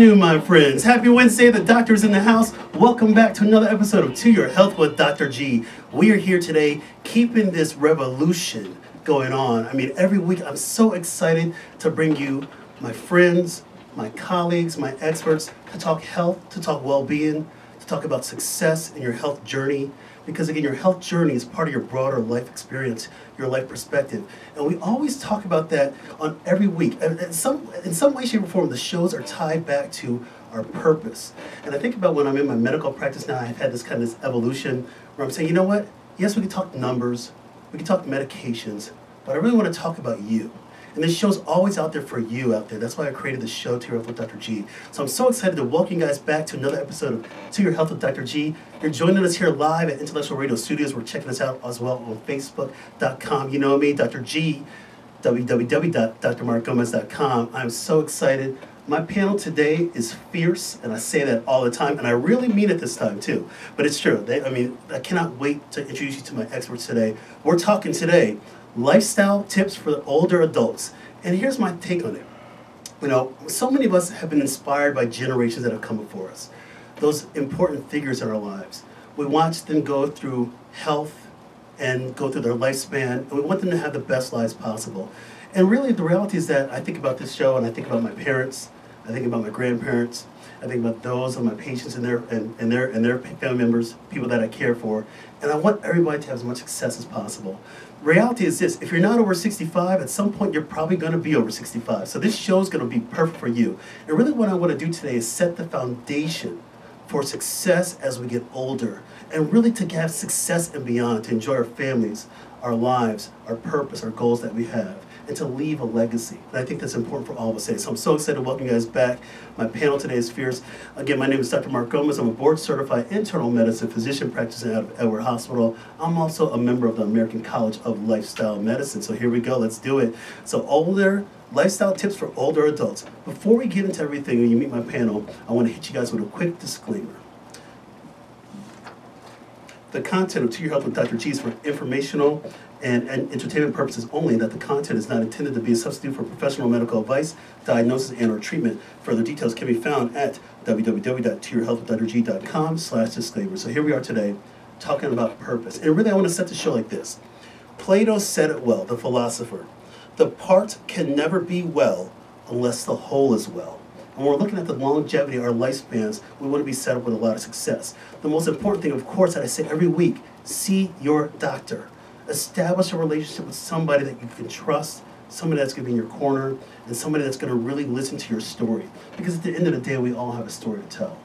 afternoon, my friends. Happy Wednesday. The doctor's in the house. Welcome back to another episode of To Your Health with Dr. G. We are here today keeping this revolution going on. I mean, every week I'm so excited to bring you my friends, my colleagues, my experts to talk health, to talk well being, to talk about success in your health journey. Because again, your health journey is part of your broader life experience, your life perspective. And we always talk about that on every week. And in some, in some way, shape, or form, the shows are tied back to our purpose. And I think about when I'm in my medical practice now, I've had this kind of this evolution where I'm saying, you know what? Yes, we can talk numbers, we can talk medications, but I really want to talk about you. And this show's always out there for you out there. That's why I created this show, To Your Health with Dr. G. So I'm so excited to welcome you guys back to another episode of To Your Health with Dr. G. You're joining us here live at Intellectual Radio Studios. We're checking us out as well on Facebook.com. You know me, Dr. G, www.drmarkgomez.com. I'm so excited. My panel today is fierce, and I say that all the time, and I really mean it this time too. But it's true. They, I mean, I cannot wait to introduce you to my experts today. We're talking today lifestyle tips for older adults. And here's my take on it. You know, so many of us have been inspired by generations that have come before us, those important figures in our lives. We watch them go through health and go through their lifespan, and we want them to have the best lives possible. And really, the reality is that I think about this show and I think about my parents, I think about my grandparents, I think about those of my patients and their and, and their and their family members, people that I care for, and I want everybody to have as much success as possible reality is this if you're not over 65 at some point you're probably going to be over 65 so this show is going to be perfect for you and really what i want to do today is set the foundation for success as we get older and really to have success and beyond to enjoy our families our lives our purpose our goals that we have and to leave a legacy. And I think that's important for all of us today. So I'm so excited to welcome you guys back. My panel today is fierce. Again, my name is Dr. Mark Gomez. I'm a board certified internal medicine physician practicing out of Edward Hospital. I'm also a member of the American College of Lifestyle Medicine. So here we go. Let's do it. So older lifestyle tips for older adults. Before we get into everything and you meet my panel, I want to hit you guys with a quick disclaimer. The content of To Your Health with Dr. G is for informational and, and entertainment purposes only, that the content is not intended to be a substitute for professional medical advice, diagnosis, and or treatment. Further details can be found at www.toyourhealthwithdrg.com slash disclaimer. So here we are today talking about purpose. And really I want to set the show like this. Plato said it well, the philosopher. The part can never be well unless the whole is well. And when we're looking at the longevity of our lifespans, we want to be set up with a lot of success. The most important thing, of course, that I say every week, see your doctor establish a relationship with somebody that you can trust, somebody that's going to be in your corner, and somebody that's going to really listen to your story. Because at the end of the day, we all have a story to tell.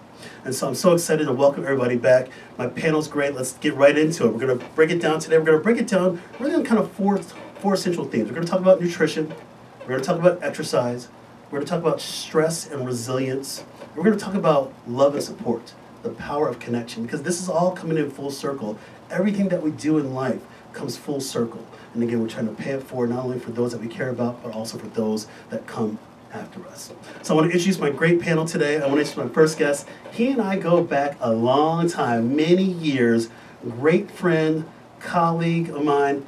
And so I'm so excited to welcome everybody back. My panel's great. Let's get right into it. We're going to break it down today. We're going to break it down really on kind of four, four central themes. We're going to talk about nutrition. We're going to talk about exercise. We're going to talk about stress and resilience. We're going to talk about love and support, the power of connection, because this is all coming in full circle. Everything that we do in life comes full circle. And again, we're trying to pay it forward not only for those that we care about, but also for those that come after us. So I want to introduce my great panel today. I want to introduce my first guest. He and I go back a long time, many years. Great friend, colleague of mine,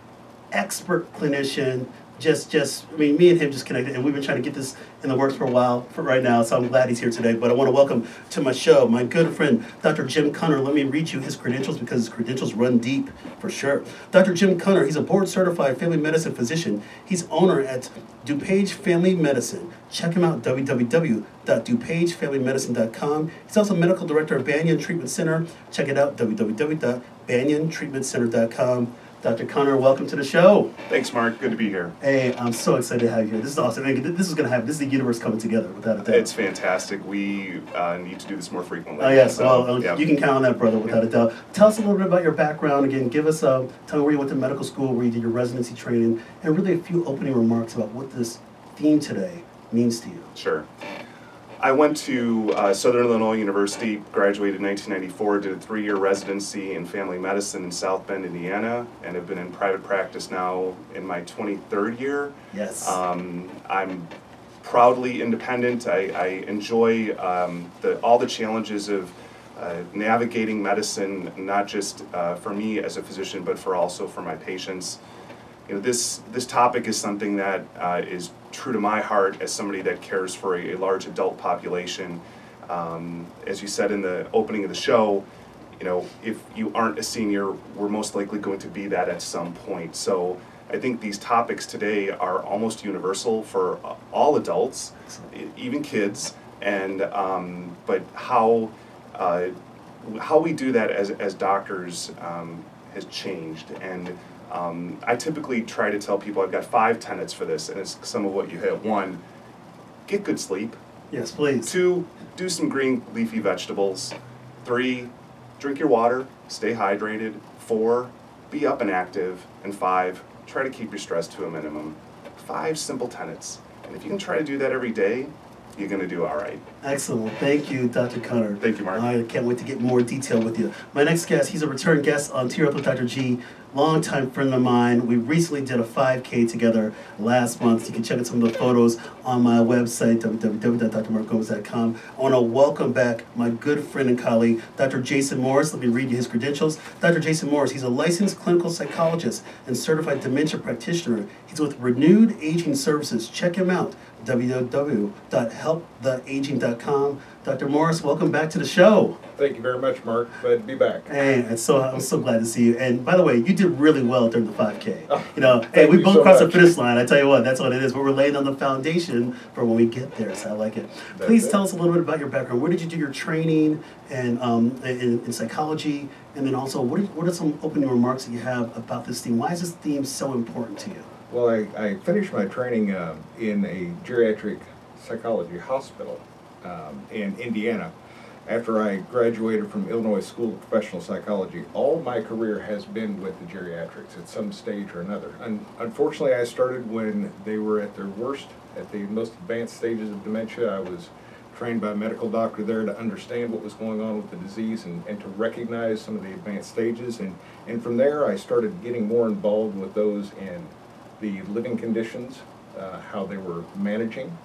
expert clinician, just just I mean me and him just connected and we've been trying to get this in the works for a while for right now so I'm glad he's here today but I want to welcome to my show my good friend Dr. Jim Cunner. Let me read you his credentials because his credentials run deep for sure. Dr. Jim Cunner he's a board certified family medicine physician. He's owner at DuPage Family Medicine. Check him out www.dupagefamilymedicine.com he's also medical director of Banyan Treatment Center. Check it out www.banyantreatmentcenter.com Dr. Connor, welcome to the show. Thanks, Mark. Good to be here. Hey, I'm so excited to have you here. This is awesome. This is going to happen. This is the universe coming together, without a doubt. It's fantastic. We uh, need to do this more frequently. Oh, yes. So, well, yeah. you can count on that, brother, without a doubt. Tell us a little bit about your background. Again, give us, a, tell me where you went to medical school, where you did your residency training, and really a few opening remarks about what this theme today means to you. Sure. I went to uh, Southern Illinois University, graduated in 1994, did a three year residency in family medicine in South Bend, Indiana, and have been in private practice now in my 23rd year. Yes. Um, I'm proudly independent. I, I enjoy um, the, all the challenges of uh, navigating medicine, not just uh, for me as a physician, but for also for my patients. You know, this, this topic is something that uh, is true to my heart as somebody that cares for a, a large adult population. Um, as you said in the opening of the show, you know, if you aren't a senior, we're most likely going to be that at some point. So I think these topics today are almost universal for uh, all adults, even kids, and um, but how uh, how we do that as as doctors um, has changed and. Um, I typically try to tell people I've got five tenets for this, and it's some of what you hit. One, get good sleep. Yes, please. Two, do some green leafy vegetables. Three, drink your water, stay hydrated. Four, be up and active. And five, try to keep your stress to a minimum. Five simple tenets. And if you can try to do that every day, you're going to do all right. Excellent. Thank you, Dr. Connor. Thank you, Mark. I can't wait to get more detail with you. My next guest, he's a return guest on Tear Up with Dr. G, longtime friend of mine. We recently did a 5K together last month. You can check out some of the photos on my website, www.drmarkgomez.com. I want to welcome back my good friend and colleague, Dr. Jason Morris. Let me read you his credentials. Dr. Jason Morris, he's a licensed clinical psychologist and certified dementia practitioner. He's with Renewed Aging Services. Check him out, www.helptheaging.com. Dr. Morris, welcome back to the show. Thank you very much, Mark. Glad to be back. Hey, and so I'm so glad to see you. And by the way, you did really well during the 5K. Oh, you know, hey, we both so crossed the finish line. I tell you what, that's what it is. But we're laying on the foundation for when we get there. So I like it. That's Please it. tell us a little bit about your background. Where did you do your training and um, in, in psychology? And then also, what are, what are some opening remarks that you have about this theme? Why is this theme so important to you? Well, I, I finished my training uh, in a geriatric psychology hospital um, in Indiana. After I graduated from Illinois School of Professional Psychology, all my career has been with the geriatrics at some stage or another. And unfortunately, I started when they were at their worst, at the most advanced stages of dementia. I was trained by a medical doctor there to understand what was going on with the disease and, and to recognize some of the advanced stages. And, and from there, I started getting more involved with those in the living conditions, uh, how they were managing,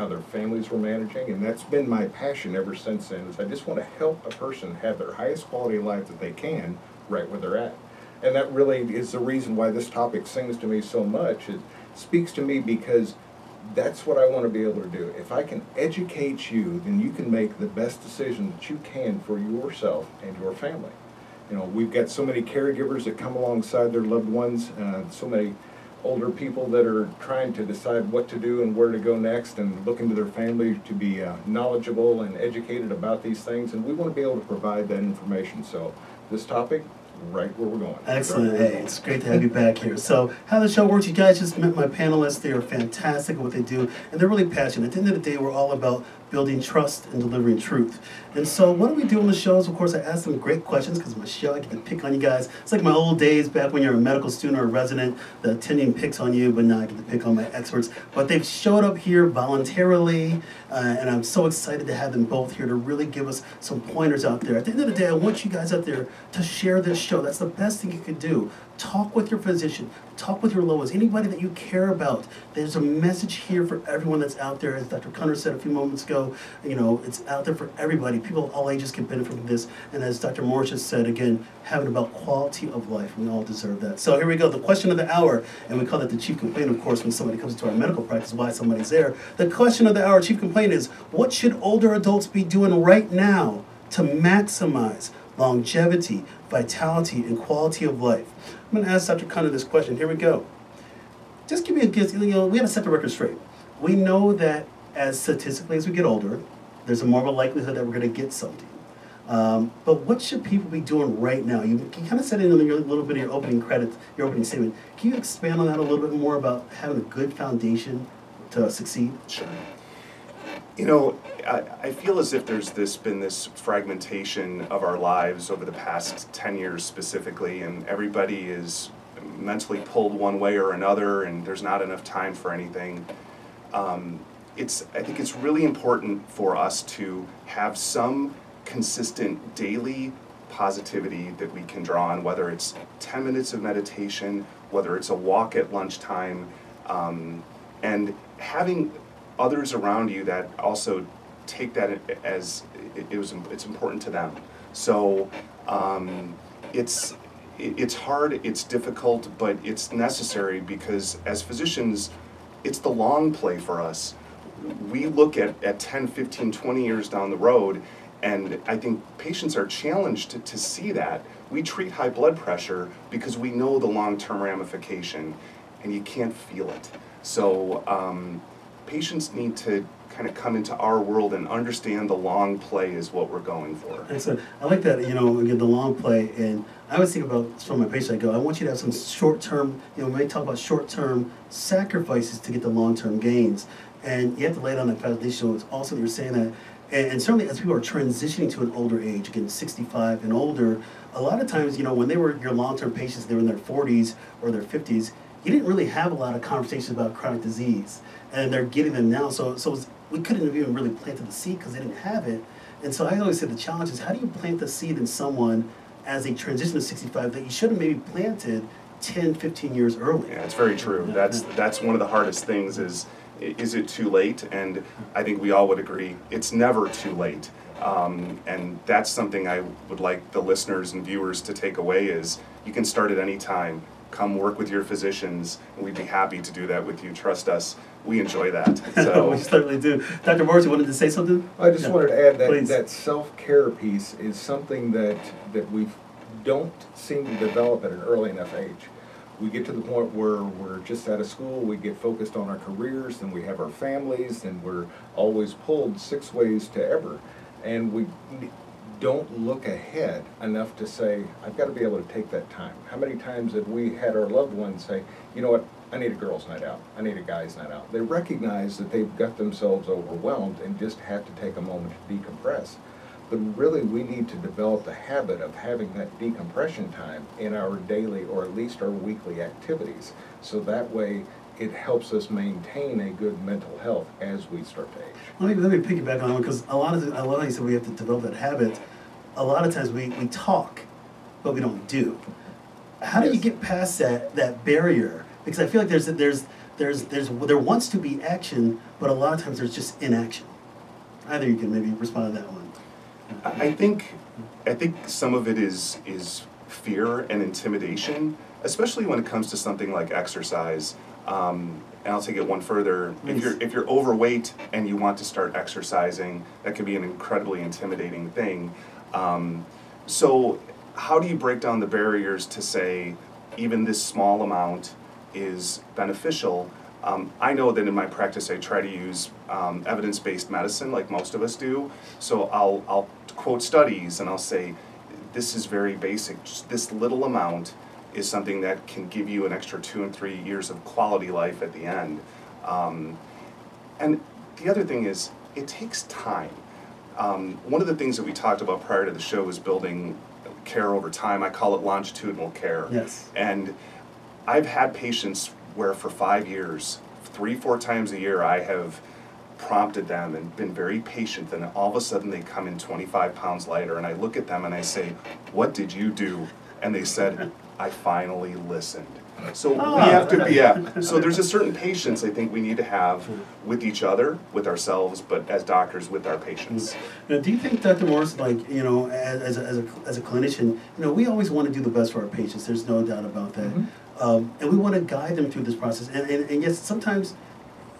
how their families were managing, and that's been my passion ever since then. Is I just want to help a person have their highest quality of life that they can, right where they're at, and that really is the reason why this topic sings to me so much. It speaks to me because that's what I want to be able to do. If I can educate you, then you can make the best decision that you can for yourself and your family. You know, we've got so many caregivers that come alongside their loved ones, uh, so many older people that are trying to decide what to do and where to go next and looking to their family to be uh, knowledgeable and educated about these things. And we want to be able to provide that information. So, this topic, right where we're going. Excellent. Hey, it's great to have you back here. So, how the show works, you guys just met my panelists. They are fantastic at what they do, and they're really passionate. At the end of the day, we're all about building trust and delivering truth. And so, what do we do on the shows? Of course, I ask them great questions because my show, I get to pick on you guys. It's like my old days back when you're a medical student or a resident. The attending picks on you, but now I get to pick on my experts. But they've showed up here voluntarily, uh, and I'm so excited to have them both here to really give us some pointers out there. At the end of the day, I want you guys out there to share this show. That's the best thing you could do. Talk with your physician, talk with your lowest, anybody that you care about. There's a message here for everyone that's out there. As Dr. Connor said a few moments ago, you know, it's out there for everybody. People of all ages can benefit from this. And as Dr. Morris just said, again, having about quality of life. We all deserve that. So here we go, the question of the hour, and we call that the chief complaint, of course, when somebody comes into our medical practice, why somebody's there. The question of the hour, chief complaint is, what should older adults be doing right now to maximize longevity, vitality, and quality of life? I'm going to ask Dr. Connor this question. Here we go. Just give me a guess. You know, we have to set the record straight. We know that as statistically as we get older, there's a more of a likelihood that we're going to get something. Um, but what should people be doing right now? You, you kind of said it in your little bit of your opening credits, your opening statement. Can you expand on that a little bit more about having a good foundation to succeed? Sure. You know, I, I feel as if there's this been this fragmentation of our lives over the past 10 years specifically, and everybody is mentally pulled one way or another, and there's not enough time for anything. Um, it's, I think it's really important for us to have some consistent daily positivity that we can draw on, whether it's 10 minutes of meditation, whether it's a walk at lunchtime, um, and having others around you that also take that as it, was it's important to them. So um, it's it, it's hard, it's difficult, but it's necessary because as physicians, it's the long play for us. We look at, at 10, 15, 20 years down the road, and I think patients are challenged to, to see that. We treat high blood pressure because we know the long term ramification, and you can't feel it. So, um, patients need to kind of come into our world and understand the long play is what we're going for. Excellent. I like that, you know, again, the long play. And I always think about, from my patient, I go, I want you to have some short term, you know, we may talk about short term sacrifices to get the long term gains. And you have to lay on that foundation. So it's awesome you're saying that. And, and certainly as people are transitioning to an older age, again, 65 and older, a lot of times, you know, when they were your long term patients, they were in their 40s or their 50s, you didn't really have a lot of conversations about chronic disease. And they're getting them now. So, so we couldn't have even really planted the seed because they didn't have it. And so I always say the challenge is how do you plant the seed in someone as they transition to 65 that you should have maybe planted 10, 15 years earlier? Yeah, it's very true. That's that's one of the hardest things is is it too late? And I think we all would agree it's never too late. Um, and that's something I would like the listeners and viewers to take away is you can start at any time. Come work with your physicians, and we'd be happy to do that with you. Trust us, we enjoy that. So we certainly do. Dr. Morris, you wanted to say something? I just Yeah. wanted to add that, Please. that self-care piece is something that, that we don't seem to develop at an early enough age. We get to the point where we're just out of school, we get focused on our careers, then we have our families, and we're always pulled six ways to ever. And we n- don't look ahead enough to say, I've got to be able to take that time. How many times have we had our loved ones say, you know what, I need a girls' night out, I need a guys' night out? They recognize that they've got themselves overwhelmed and just have to take a moment to decompress. But really, we need to develop the habit of having that decompression time in our daily or at least our weekly activities. So that way, it helps us maintain a good mental health as we start to age. Let me, let me piggyback on that because a lot of a lot of you said we have to develop that habit. A lot of times we, we talk, but we don't do. How do you get past that that barrier? Because I feel like there's there's there's there's there wants to be action, but a lot of times there's just inaction. Either you can maybe respond to that one. I think I think some of it is is fear and intimidation, especially when it comes to something like exercise. Um, and I'll take it one further. If you're if you're overweight and you want to start exercising, that can be an incredibly intimidating thing. Um, so, how do you break down the barriers to say even this small amount is beneficial? Um, I know that in my practice I try to use um, evidence-based medicine, like most of us do. So I'll I'll quote studies and I'll say, this is very basic. Just this little amount is something that can give you an extra two and three years of quality life at the end. Um, and the other thing is, it takes time. Um, one of the things that we talked about prior to the show was building care over time. I call it longitudinal care. Yes. And I've had patients where for five years, three, four times a year, I have prompted them and been very patient. And all of a sudden, they come in 25 pounds lighter, and I look at them and I say, What did you do? And they said, I finally listened. So we have to be, yeah. So there's a certain patience I think we need to have with each other, with ourselves, but as doctors, with our patients. Now, do you think, Dr. Morris, like, you know, as, as, a, as, a, as a clinician, you know, we always want to do the best for our patients, there's no doubt about that. Um, and we want to guide them through this process. And, and, and yes, sometimes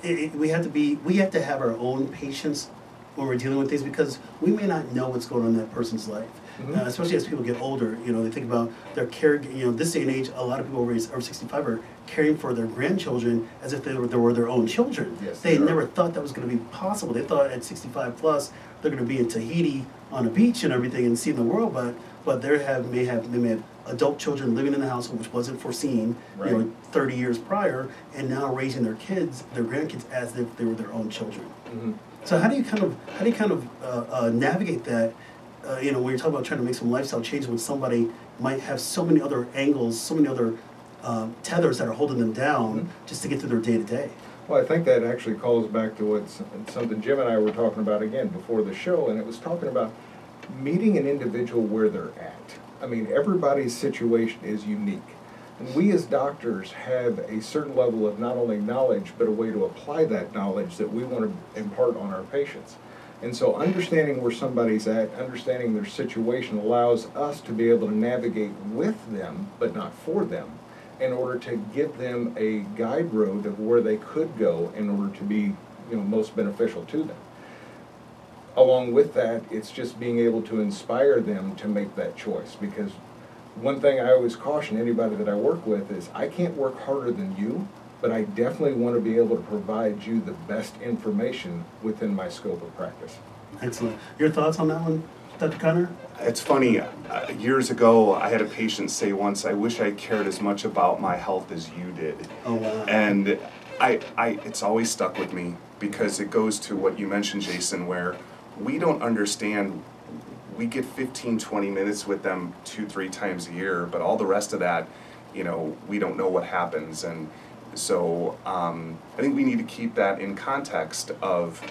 it, it, we have to be, we have to have our own patience when we're dealing with things because we may not know what's going on in that person's life. Mhm. Uh, especially as people get older, you know, they think about their care, you know, this day and age, a lot of people over, over 65 are caring for their grandchildren as if they were, they were their own children. Yes, they they never thought that was going to be possible. They thought at 65 plus they're going to be in Tahiti on a beach and everything and seeing the world, but but they have may have they may have adult children living in the household which wasn't foreseen, you know, 30 years prior, and now raising their kids, their grandkids as if they were their own children. Mhm. So how do you kind of how do you kind of uh, uh, navigate that? Uh, you know, when you're talking about trying to make some lifestyle changes, when somebody might have so many other angles, so many other um, tethers that are holding them down Mhm. just to get through their day to day. Well, I think that actually calls back to what something Jim and I were talking about again before the show, and it was talking about meeting an individual where they're at. I mean, everybody's situation is unique. And we as doctors have a certain level of not only knowledge, but a way to apply that knowledge that we want to impart on our patients. And so understanding where somebody's at, understanding their situation allows us to be able to navigate with them, but not for them, in order to give them a guide road of where they could go in order to be, you know, most beneficial to them. Along with that, it's just being able to inspire them to make that choice because one thing I always caution anybody that I work with is I can't work harder than you, but I definitely want to be able to provide you the best information within my scope of practice. Excellent. Your thoughts on that one, Dr. Connor? It's funny, uh, years ago, I had a patient say once, I wish I cared as much about my health as you did. Oh, wow. And I, I, it's always stuck with me because it goes to what you mentioned, Jason, where we don't understand. We get 15, 20 minutes with them two, three times a year, but all the rest of that, you know, we don't know what happens. And so um, I think we need to keep that in context of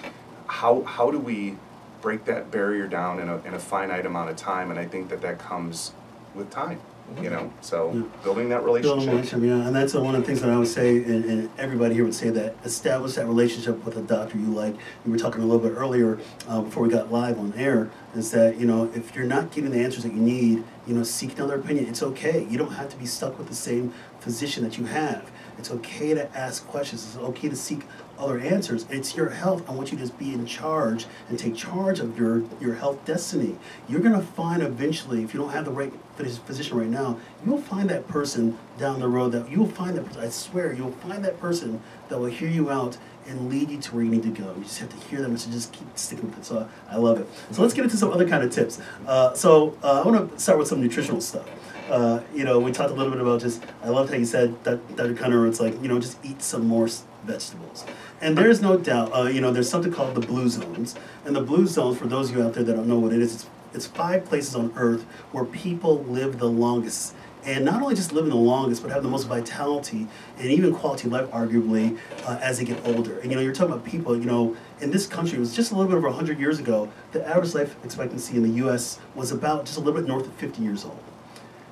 how, how do we break that barrier down in a, in a finite amount of time? And I think that that comes with time, you know? So Yeah. building that relationship. Building relationship. relationship, yeah, and that's one of the things that I would say, and, and everybody here would say that establish that relationship with a doctor you like. We were talking a little bit earlier uh, before we got live on air. Is that you know if you're not getting the answers that you need, you know seek another opinion. It's okay. You don't have to be stuck with the same physician that you have. It's okay to ask questions. It's okay to seek other answers. It's your health. I want you to just be in charge and take charge of your, your health destiny. You're going to find eventually, if you don't have the right phys- physician right now, you'll find that person down the road that you'll find that person. I swear, you'll find that person that will hear you out and lead you to where you need to go. You just have to hear them and so just keep sticking with it. So I love it. So let's get into some other kind of tips. Uh, so uh, I want to start with some nutritional stuff. Uh, you know, we talked a little bit about just, I loved how you said that, Dr. Connor, it's like, you know, just eat some more vegetables. And there's no doubt, uh, you know, there's something called the blue zones. And the blue zones, for those of you out there that don't know what it is, it's, it's five places on earth where people live the longest. And not only just living the longest, but have the most vitality and even quality of life, arguably, uh, as they get older. And you know, you're talking about people, you know, in this country, it was just a little bit over 100 years ago, the average life expectancy in the US was about just a little bit north of 50 years old.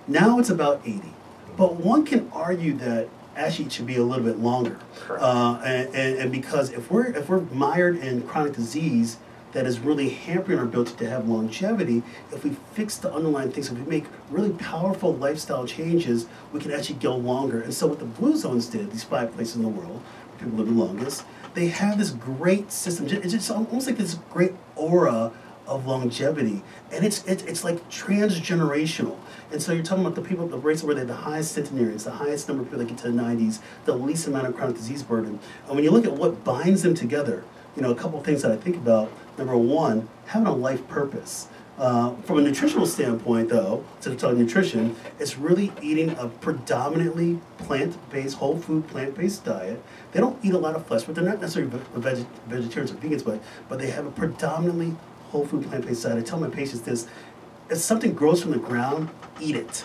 Now it's about 80. But one can argue that actually it should be a little bit longer. Uh, and, and, and because if we're, if we're mired in chronic disease that is really hampering our ability to have longevity, if we fix the underlying things, if we make really powerful lifestyle changes, we can actually go longer. And so what the Blue Zones did, these five places in the world where people live the longest, they have this great system. It's just almost like this great aura of longevity, and it's it's, it's like transgenerational. And so you're talking about the people, the race where they have the highest centenarians, the highest number of people that get to the 90s, the least amount of chronic disease burden. And when you look at what binds them together, you know, a couple things that I think about. Number one, having a life purpose. Uh, from a nutritional standpoint, though, to talk nutrition, it's really eating a predominantly plant-based, whole food, plant-based diet. They don't eat a lot of flesh, but they're not necessarily veg- vegetarians or vegans, but but they have a predominantly whole food, plant-based diet. I tell my patients this: if something grows from the ground, eat it.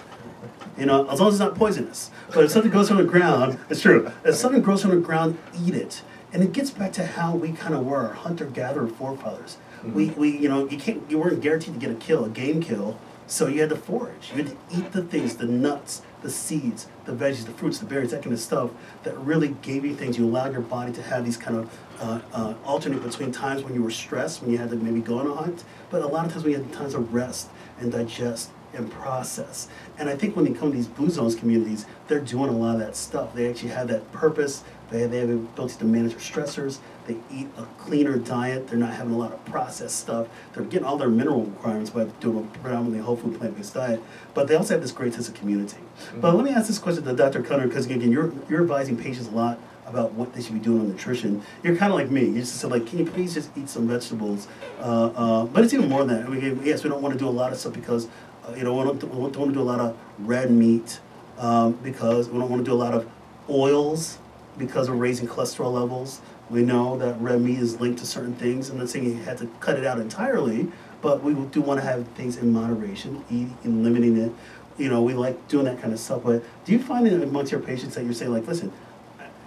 You know, as long as it's not poisonous. But if something grows from the ground, it's true. If something grows from the ground, eat it. And it gets back to how we kind of were hunter-gatherer forefathers. We, we, you know, you can't, you weren't guaranteed to get a kill, a game kill, so you had to forage. You had to eat the things, the nuts, the seeds, the veggies, the fruits, the berries, that kind of stuff that really gave you things. You allowed your body to have these kind of uh, uh, alternate between times when you were stressed, when you had to maybe go on a hunt, but a lot of times when you had times of rest and digest and process. And I think when they come to these blue zones communities, they're doing a lot of that stuff. They actually have that purpose. They, they have the ability to manage their stressors. They eat a cleaner diet. They're not having a lot of processed stuff. They're getting all their mineral requirements by doing a predominantly whole food plant-based diet. But they also have this great sense of community. But mm-hmm. let me ask this question to Dr. Cutter, because again, you're, you're advising patients a lot about what they should be doing on nutrition. You're kind of like me. You just said like, can you please just eat some vegetables? Uh, uh, but it's even more than that. I mean, yes, we don't want to do a lot of stuff because uh, you know we don't, we don't want to do a lot of red meat um, because we don't want to do a lot of oils because we're raising cholesterol levels. We know that red meat is linked to certain things. I'm not saying you had to cut it out entirely, but we do want to have things in moderation, eat and limiting it. You know, we like doing that kind of stuff. But do you find that amongst your patients that you're saying like, listen,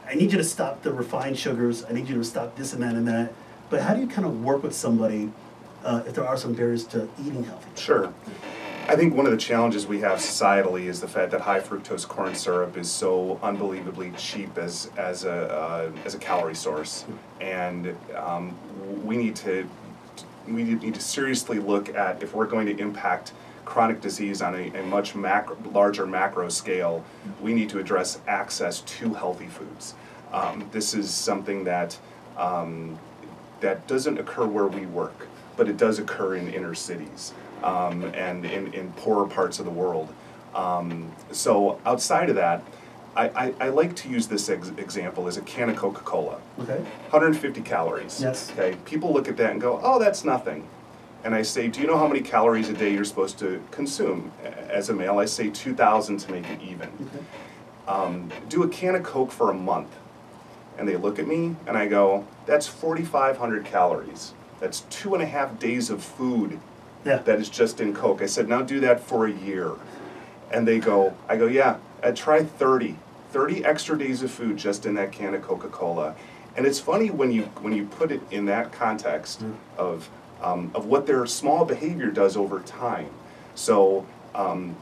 I- need you to stop the refined sugars. I need you to stop this and that and that. But how do you kind of work with somebody uh, if there are some barriers to eating healthy? Sure. I think one of the challenges we have societally is the fact that high fructose corn syrup is so unbelievably cheap as as a uh, as a calorie source, and um, we need to we need to seriously look at if we're going to impact chronic disease on a, a much macro, larger macro scale, we need to address access to healthy foods. Um, this is something that um, that doesn't occur where we work, but it does occur in inner cities um, and in, in poorer parts of the world. Um, so outside of that, I, I, I like to use this ex- example as a can of Coca-Cola. Okay. 150 calories. Yes. Okay. People look at that and go, "Oh, that's nothing." And I say, "Do you know how many calories a day you're supposed to consume?" As a male, I say 2,000 to make it even. Um, do a can of Coke for a month, and they look at me and I go, "That's 4,500 calories. That's two and a half days of food Yeah. that is just in Coke." I said, "Now do that for a year," and they go, "I go, yeah. I try 30, 30 extra days of food just in that can of Coca-Cola." And it's funny when you when you put it in that context of um, of what their small behavior does over time. So. Um,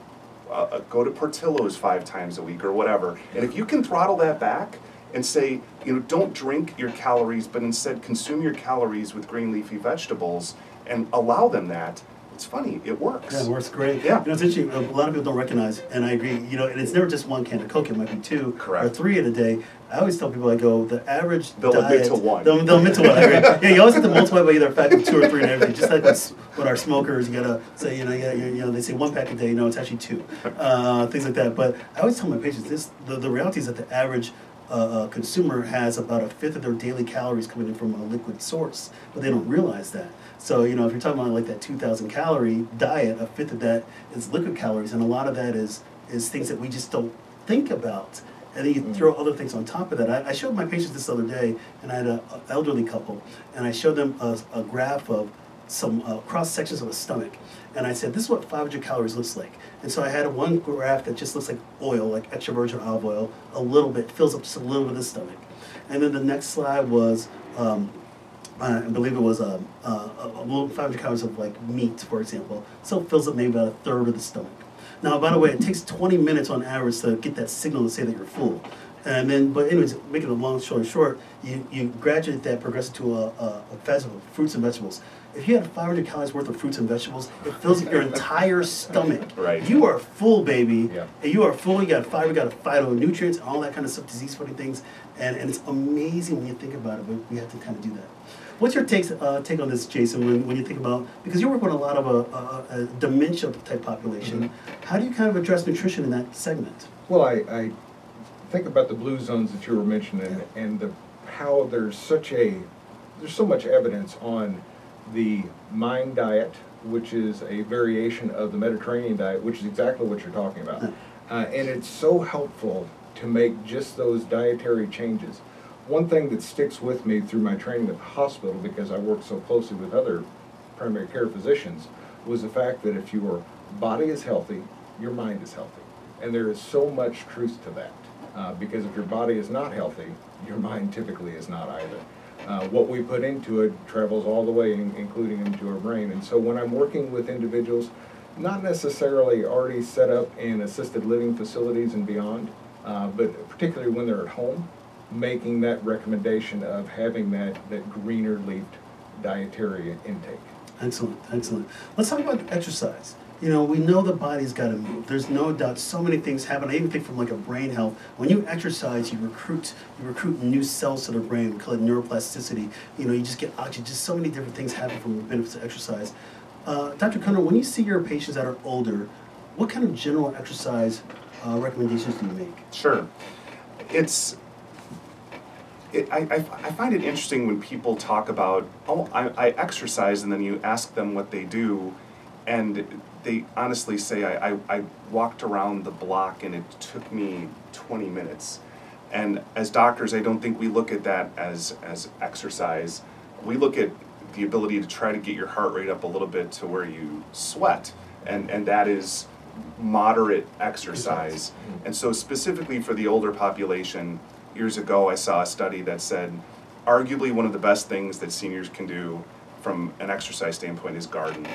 uh, uh, go to Portillo's five times a week or whatever. And if you can throttle that back and say, you know, don't drink your calories, but instead consume your calories with green leafy vegetables and allow them that, it's funny, it works. Yeah, it works great. Yeah. You know, it's interesting. A lot of people don't recognize, and I agree. You know, and it's never just one can of Coke. It might be two or three in a day. I always tell people, I go, the average They'll admit to one. They'll, they'll admit to one. I agree. yeah, you always have to multiply by either a factor of two or three and everything. Just like with, with our smokers, you gotta say, you know, you know, they say one pack a day. No, it's actually two. Uh, things like that. But I always tell my patients this: the, the reality is that the average uh, consumer has about a fifth of their daily calories coming in from a liquid source, but they don't realize that. So you know, if you're talking about like that 2,000 calorie diet, a fifth of that is liquid calories, and a lot of that is is things that we just don't think about. And then you throw other things on top of that. I, I showed my patients this other day, and I had an elderly couple, and I showed them a, a graph of some uh, cross sections of a stomach, and I said, "This is what 500 calories looks like." And so I had one graph that just looks like oil, like extra virgin olive oil, a little bit fills up just a little bit of the stomach, and then the next slide was. Um, uh, I believe it was um, uh, a, a little 500 calories of like meat, for example. So it fills up maybe about a third of the stomach. Now, by the way, it takes 20 minutes on average to get that signal to say that you're full. And then, but anyways, making a long story short, you, you graduate that progressive to a, a, a fruits and vegetables. If you had 500 calories worth of fruits and vegetables, it fills up your entire stomach. Right. You are full, baby. Yeah. And you are full. You got fiber, you got phytonutrients, and all that kind of stuff, disease-fighting things. And, and it's amazing when you think about it, but we have to kind of do that. What's your take, uh, take on this, Jason, when, when you think about, because you work with a lot of a, a, a dementia type population, mm-hmm. how do you kind of address nutrition in that segment? Well, I, I think about the blue zones that you were mentioning and the, how there's such a, there's so much evidence on the mind diet, which is a variation of the Mediterranean diet, which is exactly what you're talking about. Uh, and it's so helpful to make just those dietary changes. One thing that sticks with me through my training at the hospital, because I work so closely with other primary care physicians, was the fact that if your body is healthy, your mind is healthy. And there is so much truth to that. Uh, because if your body is not healthy, your mind typically is not either. Uh, what we put into it travels all the way, in, including into our brain. And so when I'm working with individuals, not necessarily already set up in assisted living facilities and beyond, uh, but particularly when they're at home, making that recommendation of having that, that greener leafed dietary intake. Excellent, excellent. Let's talk about exercise. You know, we know the body's got to move. There's no doubt. So many things happen. I even think from like a brain health. When you exercise, you recruit you recruit new cells to the brain. We call it neuroplasticity. You know, you just get oxygen. Just so many different things happen from the benefits of exercise. Uh, Dr. Cunner, when you see your patients that are older, what kind of general exercise uh, recommendations do you make? Sure. It's. It, I, I, I find it interesting when people talk about, oh, I, I exercise, and then you ask them what they do, and they honestly say, I, I, I walked around the block and it took me 20 minutes. And as doctors, I don't think we look at that as, as exercise. We look at the ability to try to get your heart rate up a little bit to where you sweat, and, and that is moderate exercise. Mm-hmm. And so, specifically for the older population, years ago I saw a study that said arguably one of the best things that seniors can do from an exercise standpoint is garden.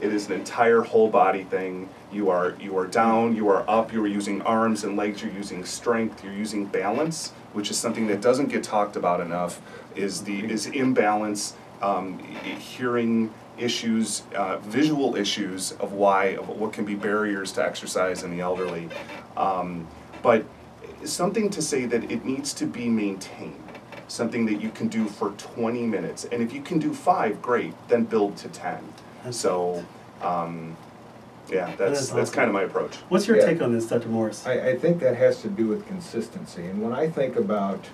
It is an entire whole body thing. You are you are down, you are up, you are using arms and legs, you're using strength, you're using balance, which is something that doesn't get talked about enough, is the is imbalance um, hearing issues, uh, visual issues of why, of what can be barriers to exercise in the elderly. Um, but something to say that it needs to be maintained, something that you can do for 20 minutes. And if you can do five, great, then build to 10. So, um, yeah, That that's, is that's kind of my approach. What's your Yeah. take on this, Dr. Morris? I, I think that has to do with consistency. And when I think about,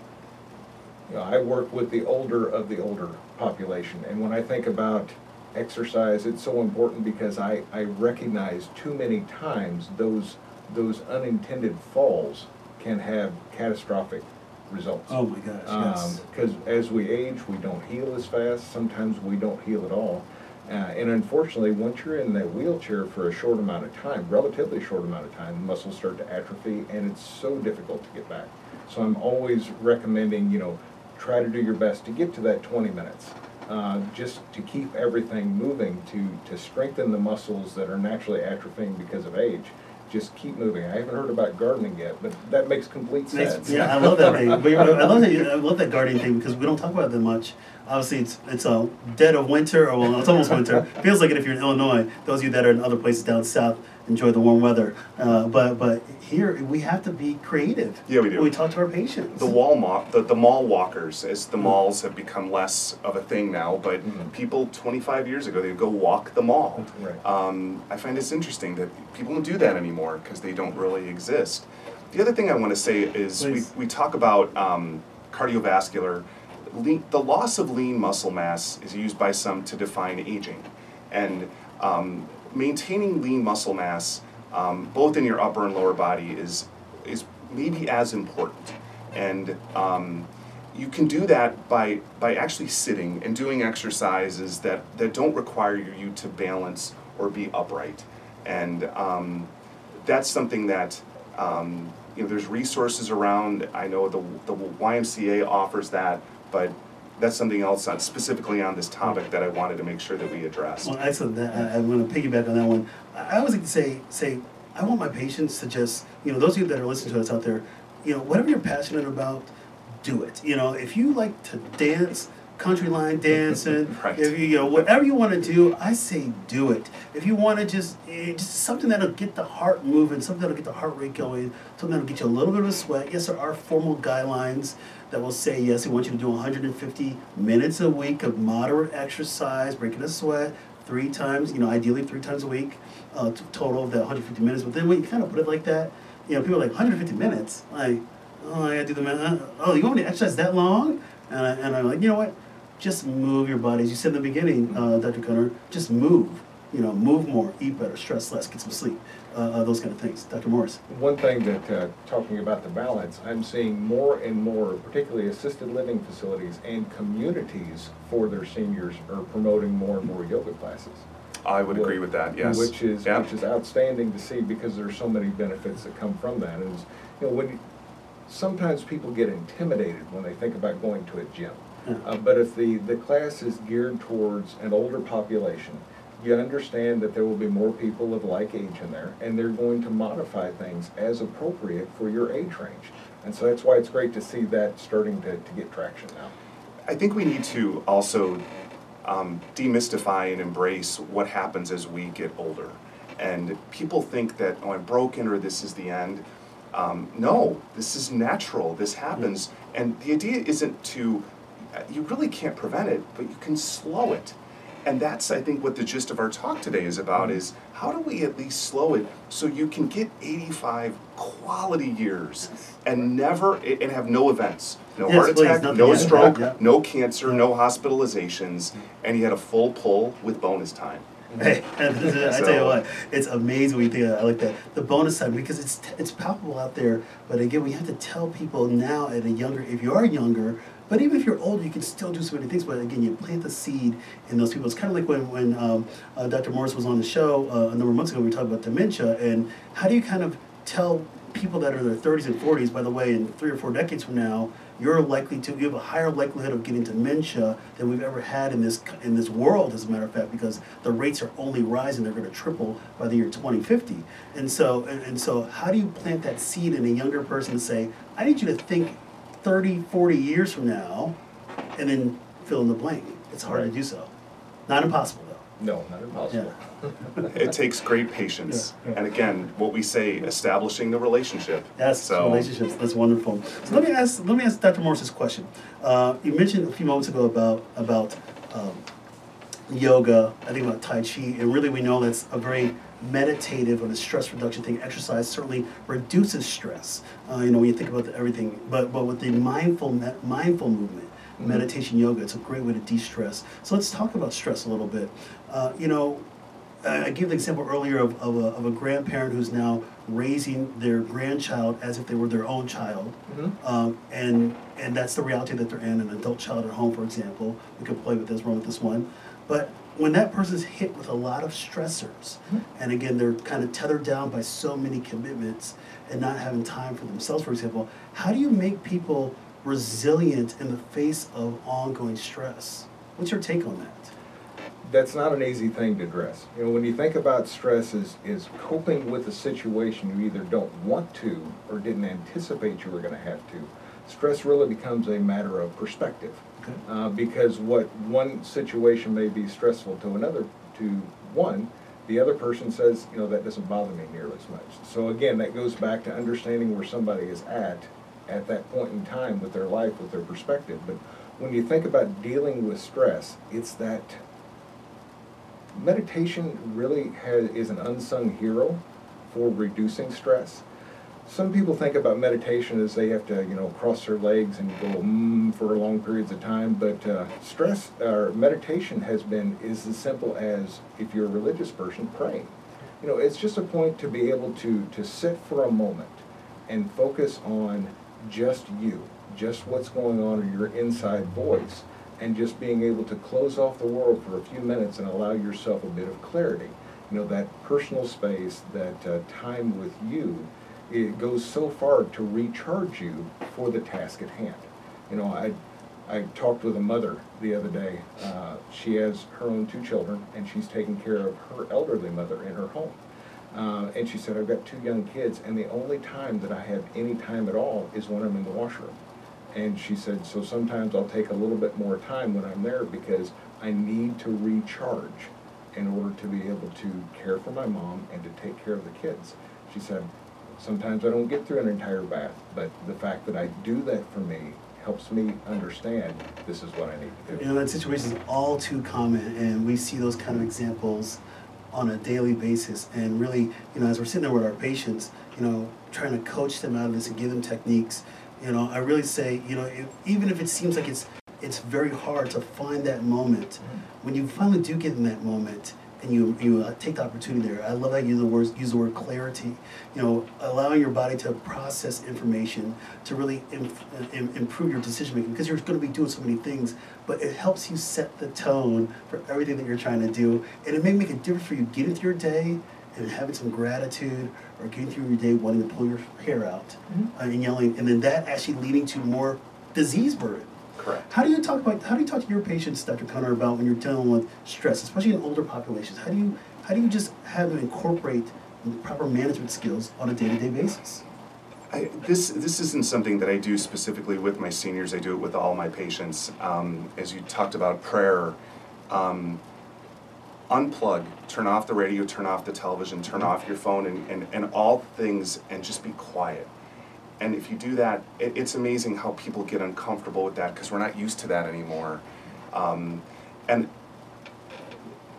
you know, I work with the older of the older population. And when I think about exercise, it's so important because I, I recognize too many times those, those unintended falls can have catastrophic results. Oh my gosh, yes. Because as we age, we don't heal as fast. Sometimes we don't heal at all. Uh, and unfortunately, once you're in that wheelchair for a short amount of time, relatively short amount of time, muscles start to atrophy, and it's so difficult to get back. So I'm always recommending, you know, try to do your best to get to that 20 minutes, uh, just to keep everything moving, to to strengthen the muscles that are naturally atrophying because of age. Just keep moving. I haven't heard about gardening yet, but that makes complete sense. yeah, I love that thing. I love that. I love that guardian thing because we don't talk about it that much. Obviously, it's it's a dead of winter, or well, it's almost winter. Feels like it if you're in Illinois. Those of you that are in other places down south enjoy the warm weather. Uh, but but here we have to be creative. Yeah, we do. When we talk to our patients. The wall mo- the, the mall walkers, as the malls have become less of a thing now, but Mhm. people 25 years ago, they would go walk the mall. Right. Um, I find it's interesting that people don't do that anymore because they don't really exist. The other thing I want to say is we, we talk about um, cardiovascular. Lean, the loss of lean muscle mass is used by some to define aging. And um, maintaining lean muscle mass, um, both in your upper and lower body, is, is maybe as important. And um, you can do that by, by actually sitting and doing exercises that, that don't require you to balance or be upright. And um, that's something that um, you know there's resources around. I know the the YMCA offers that, but that's something else on, specifically on this topic that I wanted to make sure that we addressed. Well, excellent. I, I'm going to piggyback on that one. I I always like to say, say, I want my patients to just, you know, those of you that are listening to us out there, you know, whatever you're passionate about, do it. You know, if you like to dance, country line dancing, Right. if you, you know, whatever you want to do, I say do it. If you want to just, eh, just something that'll get the heart moving, something that'll get the heart rate going, something that'll get you a little bit of a sweat. Yes, there are formal guidelines that will say yes, we want you to do 150 minutes a week of moderate exercise, breaking a sweat three times, you know, ideally three times a week, uh, total of that 150 minutes. But then when you kind of put it like that, you know, people are like 150 minutes, like, oh, I gotta do the math. uh, Oh, you want me to exercise that long? And, I, and I'm like, you know what? Just move your body. As you said in the beginning, uh, Dr. Gunner, just move. You know, move more, eat better, stress less, get some sleep, uh, uh, those kind of things. Dr. Morris. One thing that, uh, talking about the balance, I'm seeing more and more, particularly assisted living facilities and communities for their seniors are promoting more and more yoga classes. I would agree with that. Yes. Which is, Yeah. which is outstanding to see because there's so many benefits that come from that. And, it's, you know, when, you- sometimes people get intimidated when they think about going to a gym. Uh, but if the, the class is geared towards an older population, you understand that there will be more people of like age in there, and they're going to modify things as appropriate for your age range. And so that's why it's great to see that starting to, to get traction now. I think we need to also um, demystify and embrace what happens as we get older. And people think that, oh, I'm broken or this is the end. Um, no, this is natural. This happens. And the idea isn't to, you really can't prevent it, but you can slow it. And that's, I think, what the gist of our talk today is about is how do we at least slow it so you can get 85 quality years and never, and have no events, no Yes, heart attack, nothing, no yeah, stroke, yeah. no cancer, no hospitalizations, and he had a full pull with bonus time. Hey, I tell you what, it's amazing when you think of, I like that the bonus side because it's it's palpable out there. But again, we have to tell people now at a younger, if you are younger, but even if you're older, you can still do so many things. But again, you plant the seed in those people. It's kind of like when when um, uh, Dr. Morris was on the show uh, a number of months ago. We talked about dementia and how do you kind of tell people that are in their 30s and 40s. By the way, in three or four decades from now, you're likely to you have a higher likelihood of getting dementia than we've ever had in this in this world. As a matter of fact, because the rates are only rising, they're going to triple by the year 2050. And so and, and so, how do you plant that seed in a younger person to say, I need you to think 30, 40 years from now, and then fill in the blank. it's hard to do so. Not impossible though. No, not impossible. It takes great patience. Yeah, yeah. And again, what we say, establishing the relationship. Yes, So- relationships. That's wonderful. So let me ask. Let me ask Dr. Morris this question. Uh, you mentioned a few moments ago about about um, yoga. I think about Tai Chi, and really we know that's a very meditative or the stress reduction thing. Exercise certainly reduces stress. Uh, you know, when you think about the, everything, but but with the mindful me- mindful movement, Mhm. meditation, yoga, it's a great way to de-stress. So let's talk about stress a little bit. Uh, you know, I I gave the example earlier of, of, a, of a grandparent who's now raising their grandchild as if they were their own child. Mhm. Um, and, and that's the reality that they're in, an adult child at home, for example. We could play with this, run with this one. But when that person's hit with a lot of stressors, mm-hmm. and again, they're kind of tethered down by so many commitments and not having time for themselves, for example, how do you make people resilient in the face of ongoing stress? What's your take on that? That's not an easy thing to address. You know, when you think about stress is, is coping with a situation you either don't want to or didn't anticipate you were gonna have to. Stress really becomes a matter of perspective. Uh, because what one situation may be stressful to another, to one, the other person says, you know, that doesn't bother me nearly as much. So again, that goes back to understanding where somebody is at, at that point in time with their life, with their perspective. But when you think about dealing with stress, it's that meditation really has, is an unsung hero for reducing stress. Some people think about meditation as they have to, you know, cross their legs and go mm for long periods of time. But uh, stress or meditation has been is as simple as if you're a religious person praying. You know, it's just a point to be able to to sit for a moment and focus on just you, just what's going on in your inside voice, and just being able to close off the world for a few minutes and allow yourself a bit of clarity. You know, that personal space, that uh, time with you, it goes so far to recharge you for the task at hand. You know, I, I talked with a mother the other day. Uh, she has her own two children, and she's taking care of her elderly mother in her home. Uh, and she said, I've got two young kids, and the only time that I have any time at all is when I'm in the washroom. And she said, so sometimes I'll take a little bit more time when I'm there because I need to recharge in order to be able to care for my mom and to take care of the kids. She said, sometimes I don't get through an entire bath, but the fact that I do that for me helps me understand this is what I need to do. You know, that situation is all too common, and we see those kind of examples on a daily basis. And really, you know, as we're sitting there with our patients, you know, trying to coach them out of this and give them techniques, you know, I really say, you know, if, even if it seems like it's it's very hard to find that moment, mm-hmm. when you finally do get in that moment, and you you uh, take the opportunity there. I love how you use the words use the word clarity. You know, allowing your body to process information to really inf- uh, improve your decision making because you're going to be doing so many things. But it helps you set the tone for everything that you're trying to do, and it may make a difference for you getting through your day and having some gratitude or getting through your day wanting to pull your hair out uh, and yelling, and then that actually leading to more disease burden. Correct. How do you talk about how do you talk to your patients, Dr. Connor, about when you're dealing with stress, especially in older populations? How do you how do you just have them incorporate the proper management skills on a day-to-day basis? I, this this isn't something that I do specifically with my seniors. I do it with all my patients. Um, as you talked about prayer, um, unplug, turn off the radio, turn off the television, turn off your phone, and, and, and all things, and just be quiet. And if you do that, it, it's amazing how people get uncomfortable with that because we're not used to that anymore. Um, and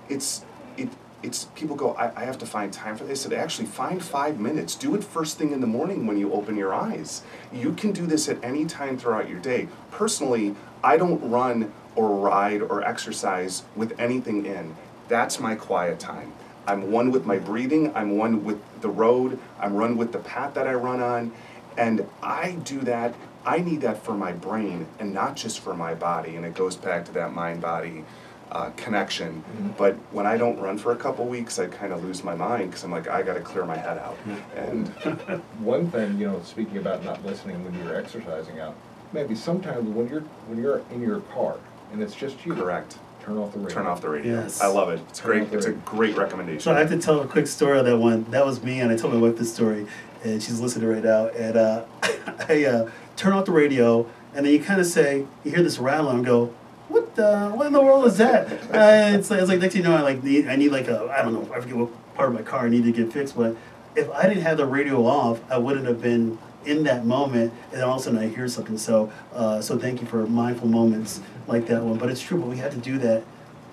it's it it's people go I, I have to find time for this. I said actually find five minutes. Do it first thing in the morning when you open your eyes. You can do this at any time throughout your day. Personally, I don't run or ride or exercise with anything in. That's my quiet time. I'm one with my breathing, I'm one with the road, I'm one with the path that I run on, and I do that. I need that for my brain and not just for my body. And it goes back to that mind body uh, connection. But when I don't run for a couple weeks, I kind of lose my mind because I'm like, I got to clear my head out. And One thing, you know, speaking about not listening when you're exercising out, maybe sometimes when you're when you're in your car and it's just you, correct. turn off the radio. Turn off the radio. Yes. I love it. It's Turn great. It's a great recommendation. So I have to tell a quick story on that one. That was me, and I told my wife this story, and she's listening right now. And uh, I uh, turn off the radio, and then you kind of say, you hear this rattle, and go, "What? uh, what in the world is that? Uh, it's like it's like next thing you know, I like need I need like a I don't know I forget what part of my car I need to get fixed, but if I didn't have the radio off, I wouldn't have been in that moment, and then all of a sudden I hear something. So uh, so thank you for mindful moments like that one. But it's true, but we have to do that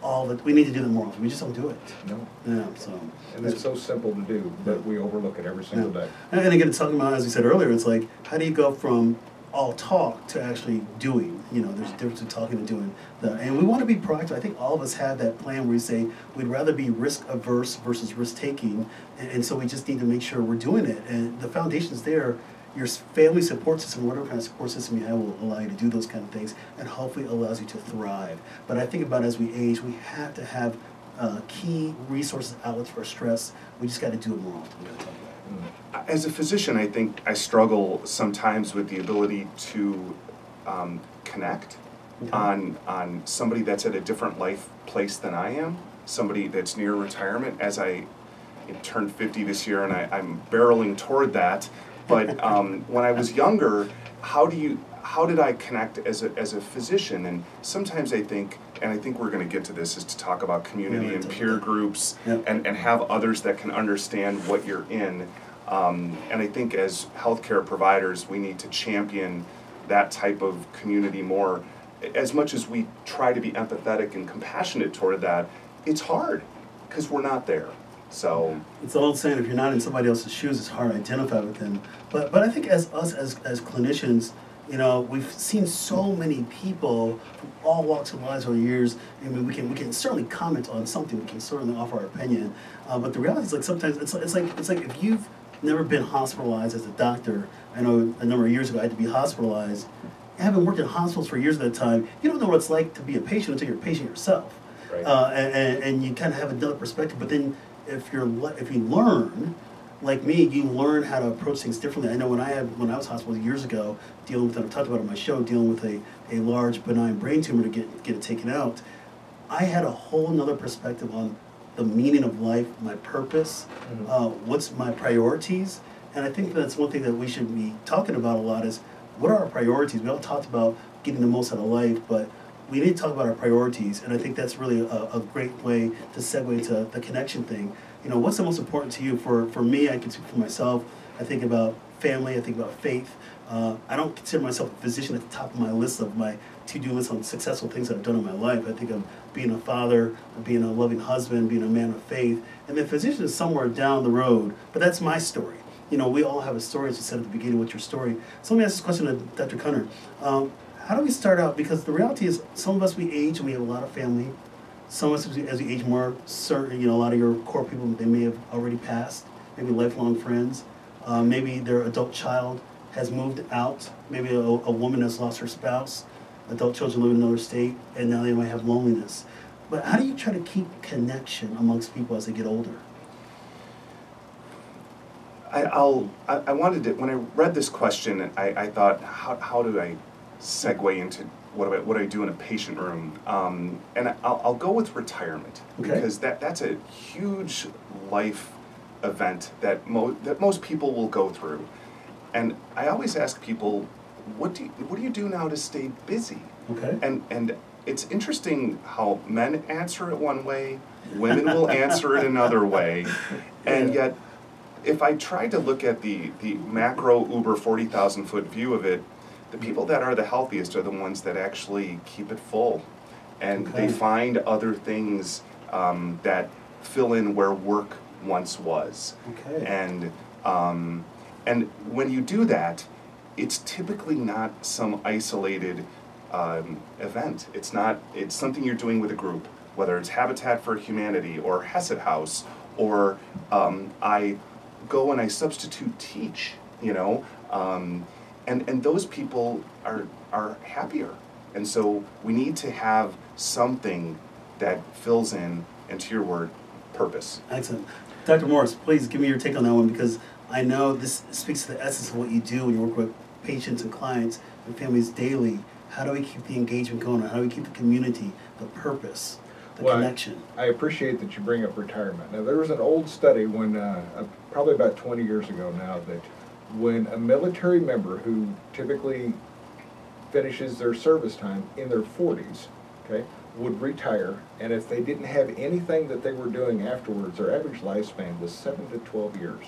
all the we need to do that more often. We just don't do it. No. Yeah. So. And it's so simple to do, but we overlook it every single Yeah. day. And and again, it's talking about, as we said earlier, it's like, how do you go from all talk to actually doing? You know, there's a difference between talking and doing. The, and we want to be proactive. I think all of us have that plan where we say we'd rather be risk averse versus risk taking. And, and so we just need to make sure we're doing it. And the foundation's there. Your family support system, whatever kind of support system you have, will allow you to do those kind of things and hopefully allows you to thrive. But I think about as we age, we have to have uh, key resources, outlets for stress. We just got to do it more often. We gotta talk about it. As a physician, I think I struggle sometimes with the ability to um, connect Okay. on on somebody that's at a different life place than I am, somebody that's near retirement. As I turned 50 this year, and I, I'm barreling toward that. But um, when I was younger, how do you how did I connect as a as a physician? And sometimes I think, and I think we're going to get to this, is to talk about community Yeah, and peer that. groups Yep. and, and have others that can understand what you're in. Um, and I think as healthcare providers, we need to champion that type of community more. As much as we try to be empathetic and compassionate toward that, it's hard because we're not there. So, It's the old saying, if you're not in somebody else's shoes, it's hard to identify with them. But but I think as us as as clinicians, you know, we've seen so many people from all walks of lives over the years. I mean, we can we can certainly comment on something. We can certainly offer our opinion. Uh, but the reality is, like sometimes it's like, it's like it's like if you've never been hospitalized as a doctor. I know a number of years ago I had to be hospitalized. I've been worked in hospitals for years at that time, you don't know what it's like to be a patient until you're a patient yourself Right. uh, and, and, and you kind of have another perspective. But then, if you're le- if you learn, like me, you learn how to approach things differently. I know when I had when I was hospitalized years ago, dealing with, I've talked about on my show, dealing with a, a large benign brain tumor to get get it taken out, I had a whole nother perspective on the meaning of life, my purpose, Mhm. uh, what's my priorities, and I think that's one thing that we should be talking about a lot is what are our priorities? We all talked about getting the most out of life, but we need to talk about our priorities, and I think that's really a, a great way to segue to the connection thing. You know, what's the most important to you? For for me, I can speak for myself. I think about family. I think about faith. Uh, I don't consider myself a physician at the top of my list of my to-do list on successful things that I've done in my life. I think of being a father, being a loving husband, being a man of faith, and then physician is somewhere down the road. But that's my story. You know, we all have a story, as you said at the beginning. What's your story? So let me ask this question to Dr. Cunner. Um, how do we start out? Because the reality is, some of us we age and we have a lot of family. Some of us, as we, age more, certain you know, a lot of your core people they may have already passed. Maybe lifelong friends. Uh, maybe their adult child has moved out. Maybe a, a woman has lost her spouse. Adult children live in another state, and now they might have loneliness. But how do you try to keep connection amongst people as they get older? I, I'll. I, I wanted to. When I read this question, I, I thought, how, how do I segue into what do I what do I do in a patient room? Um, and I'll, I'll go with retirement Okay. because that that's a huge life event that mo- that most people will go through. And I always ask people, what do you, what do you do now to stay busy? Okay. And and it's interesting how men answer it one way, women will answer it another way, and Yeah. yet, if I tried to look at the the macro Uber forty thousand foot view of it, the people that are the healthiest are the ones that actually keep it full, and they find other things um, that fill in where work once was. Okay. And um, and when you do that, it's typically not some isolated um, event. It's not. It's something you're doing with a group, whether it's Habitat for Humanity or Hesed House, or um, I go and I substitute teach. You know, um, and and those people are are happier, and so we need to have something that fills in, and to your word, purpose. Excellent. Dr. Morris, please give me your take on that one because I know this speaks to the essence of what you do when you work with patients and clients and families daily. How do we keep the engagement going? How do we keep the community, the purpose, the Well, I- connection? I appreciate that you bring up retirement. Now, there was an old study when, uh, uh, probably about 20 years ago now, that when a military member who typically finishes their service time in their 40s okay, would retire, and if they didn't have anything that they were doing afterwards, their average lifespan was seven to twelve years.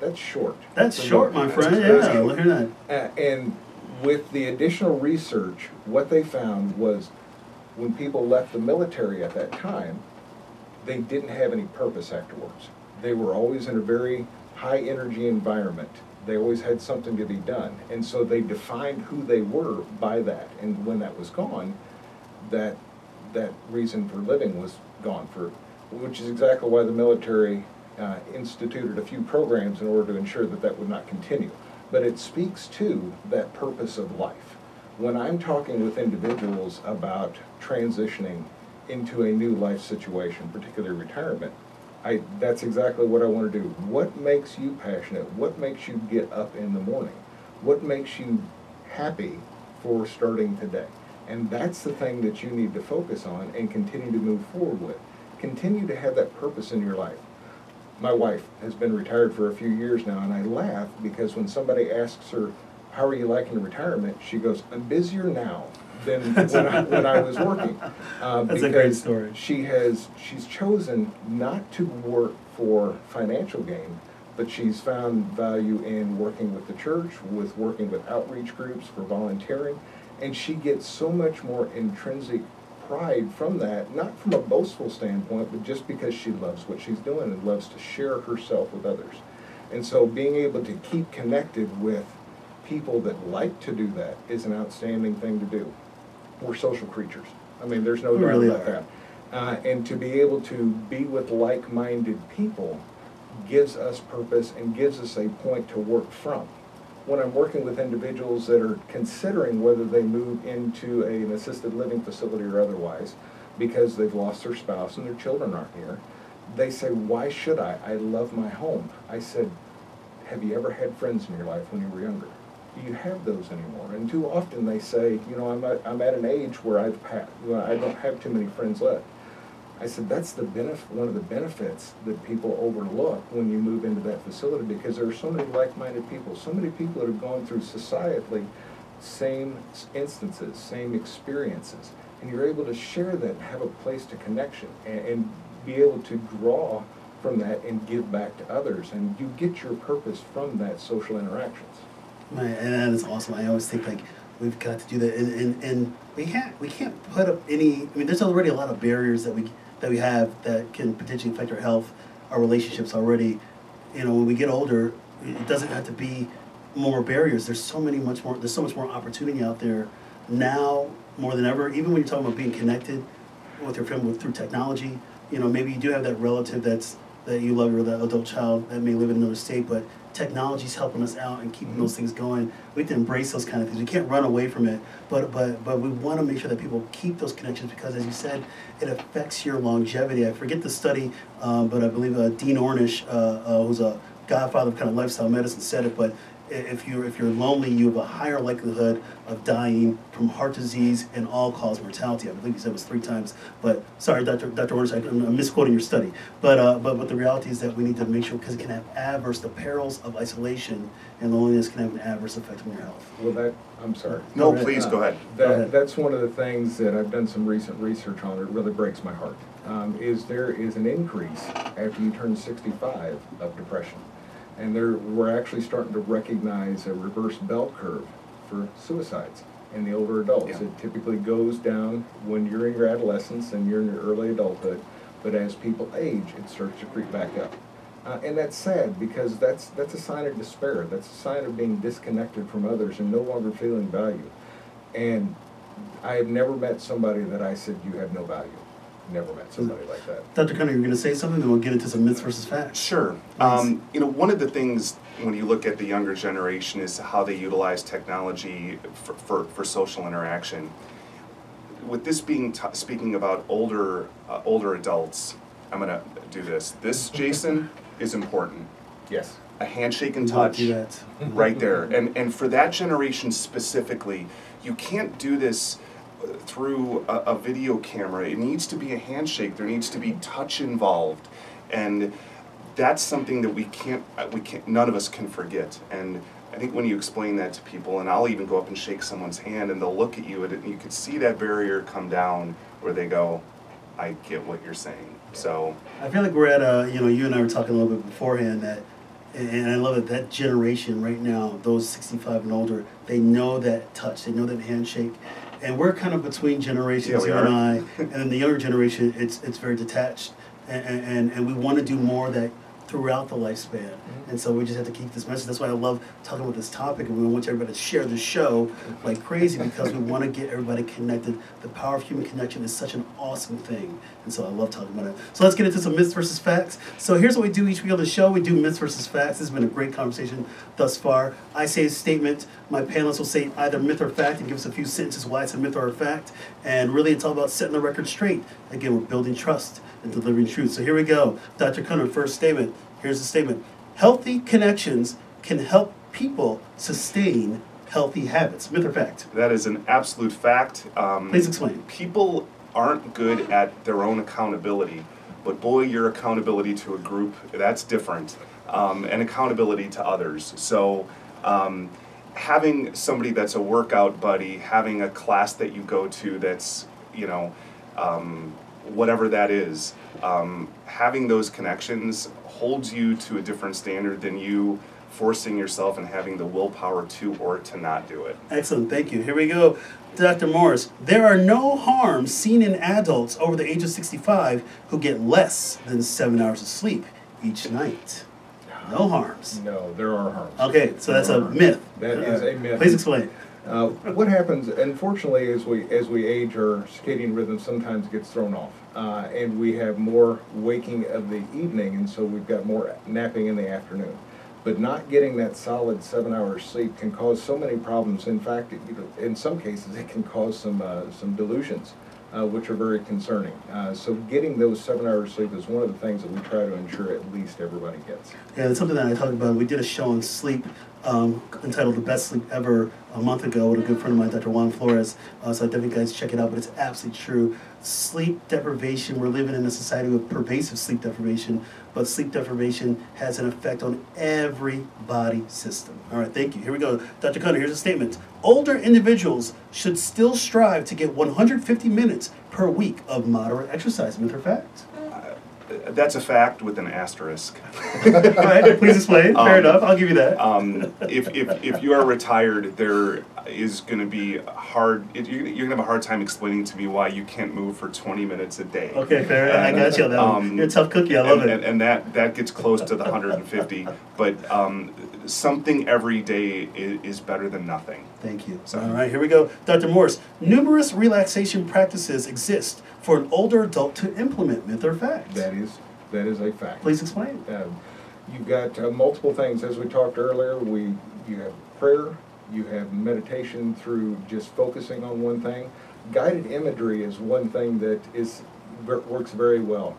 That's short. That's short, my friend. Yeah, look at that. Uh, and with the additional research, what they found was when people left the military at that time, they didn't have any purpose afterwards. They were always in a very high energy environment. They always had something to be done. And so they defined who they were by that. And when that was gone, that that reason for living was gone for which is exactly why the military uh, instituted a few programs in order to ensure that that would not continue. But it speaks to that purpose of life. When I'm talking with individuals about transitioning into a new life situation, particularly retirement, I, that's exactly what I want to do. What makes you passionate? What makes you get up in the morning? What makes you happy for starting today? And that's the thing that you need to focus on and continue to move forward with. Continue to have that purpose in your life. My wife has been retired for a few years now, and I laugh because when somebody asks her, How are you liking retirement? she goes, I'm busier now than when I, when I was working. Uh, That's a great because story. She has she's chosen not to work for financial gain, but she's found value in working with the church, with working with outreach groups, for volunteering, and she gets so much more intrinsic pride from that, not from a boastful standpoint, but just because she loves what she's doing and loves to share herself with others. And so being able to keep connected with people that like to do that is an outstanding thing to do. We're social creatures. I mean, there's no We doubt really about are. that. Uh, and to be able to be with like-minded people gives us purpose and gives us a point to work from. When I'm working with individuals that are considering whether they move into an assisted living facility or otherwise, because they've lost their spouse and their children aren't here, they say, why should I? I love my home. I said, have you ever had friends in your life when you were younger? You have those anymore? And too often they say, you know, I'm at, I'm at an age where I've I don't have too many friends left. I said that's the benefit, one of the benefits that people overlook when you move into that facility because there are so many like-minded people, so many people that have gone through societally same instances, same experiences, and you're able to share that have a place to connection and, and be able to draw from that and give back to others, and you get your purpose from that social interactions. Man, and that is awesome. I always think like we've got to do that, and, and, and we can't we can't put up any. I mean, there's already a lot of barriers that we that we have that can potentially affect our health, our relationships already. You know, when we get older, it doesn't have to be more barriers. There's so many much more. There's so much more opportunity out there now more than ever. Even when you're talking about being connected with your family through technology, you know, maybe you do have that relative that's that you love or that adult child that may live in another state, but technology's helping us out and keeping those things going. We have to embrace those kind of things. We can't run away from it, but but but we want to make sure that people keep those connections because, as you said, it affects your longevity. I forget the study, um, but I believe uh, Dean Ornish, uh, uh, who's a godfather of kind of lifestyle medicine, said it. But if you're if you're lonely, you have a higher likelihood of dying from heart disease and all-cause mortality. I believe you said it was three times. But sorry, Dr. Dr. Ornish, I'm, misquoting your study. But uh, but but the reality is that we need to make sure because it can have adverse. The perils of isolation and loneliness can have an adverse effect on your health. Well, that, I'm sorry. No, Go please, go ahead. Go ahead. That's one of the things that I've done some recent research on, it really breaks my heart, um, is there is an increase after you turn sixty-five of depression. And there, we're actually starting to recognize a reverse bell curve for suicides in the older adults. Yeah. It typically goes down when you're in your adolescence and you're in your early adulthood, but as people age, it starts to creep back up. Uh, and that's sad because that's that's a sign of despair. That's a sign of being disconnected from others and no longer feeling value. And I have never met somebody that I said you have no value. Never met somebody like that. Dr. Cunningham, you're going to say something, then we'll get into some myths versus facts. Sure. Um, you know, one of the things when you look at the younger generation is how they utilize technology for, for, for social interaction. With this being t- speaking about older uh, older adults, I'm gonna do this. This, Jason, is important. Yes. A handshake and We won't touch do that. right there. And and for that generation specifically, you can't do this through a, a video camera. It needs to be a handshake. There needs to be touch involved, and that's something that we can't uh, we can't none of us can forget. And I think when you explain that to people, and I'll even go up and shake someone's hand, and they'll look at you, and you can see that barrier come down where they go, I get what you're saying. So, I feel like we're at a, you know, you and I were talking a little bit beforehand that, and I love it, that generation right now, those 65 and older, they know that touch, they know that handshake. And we're kind of between generations, Yeah, you and. I, and then the younger generation, it's, it's very detached. And, and, and we want to do more that throughout the lifespan. Mm-hmm. And so we just have to keep this message. That's why I love talking about this topic, and we want everybody to share the show like crazy because we want to get everybody connected. The power of human connection is such an awesome thing, and so I love talking about it. So let's get into some myths versus facts. So here's what we do each week on the show: we do myths versus facts. This has been a great conversation thus far. I say a statement. My panelists will say either myth or fact and give us a few sentences why it's a myth or a fact. And really, it's all about setting the record straight. Again, we're building trust and delivering truth. So here we go. Dr. Cunner, first statement. Here's the statement. Healthy connections can help people sustain healthy habits. Myth or fact? that is an absolute fact. Um, Please explain. people aren't good at their own accountability, but boy, your accountability to a group, that's different, um, and accountability to others. So, um, having somebody that's a workout buddy, having a class that you go to that's, you know, um, whatever that is, um, having those connections holds you to a different standard than you forcing yourself and having the willpower to or to not do it. Excellent, thank you. Here we go. Dr. Morris, there are no harms seen in adults over the age of 65 who get less than seven hours of sleep each night. No harms. No, there are harms. Okay, so that's a There are. myth. That is a myth. Please explain. Uh, what happens, unfortunately, as we as we age, our circadian rhythm sometimes gets thrown off, uh, and we have more waking of the evening, and so we've got more napping in the afternoon. But not getting that solid seven hours sleep can cause so many problems. In fact, it, in some cases, it can cause some uh, some delusions, uh, which are very concerning. Uh, so getting those seven hours sleep is one of the things that we try to ensure at least everybody gets. Yeah, it's something that I talked about. We did a show on sleep um, entitled "The Best Sleep Ever" a month ago with a good friend of mine, Dr. Juan Flores. Uh, so I definitely guys check it out. But it's absolutely true. Sleep deprivation. We're living in a society with pervasive sleep deprivation, but sleep deprivation has an effect on every body system. All right, thank you. Here we go, Dr. Cunner. Here's a statement: Older individuals should still strive to get 150 minutes per week of moderate exercise. Myth or fact? That's a fact with an asterisk. All right, please explain. Fair Um, enough. I'll give you that. Um, if, if, if you are retired, there is going to be hard. It, you're, you're going to have a hard time explaining to me why you can't move for 20 minutes a day. Okay, fair. I got you on that one. Um, You're a tough cookie. I love and, it. And, and that that gets close to the 150. But um, something every day is, is better than nothing. Thank you. So- All right, here we go. Dr. Morris, numerous relaxation practices exist for an older adult to implement. Myth or fact? That is that is a fact. Please explain. Um, you've got uh, multiple things, as we talked earlier, we, you have prayer, you have meditation through just focusing on one thing. Guided imagery is one thing that is, works very well.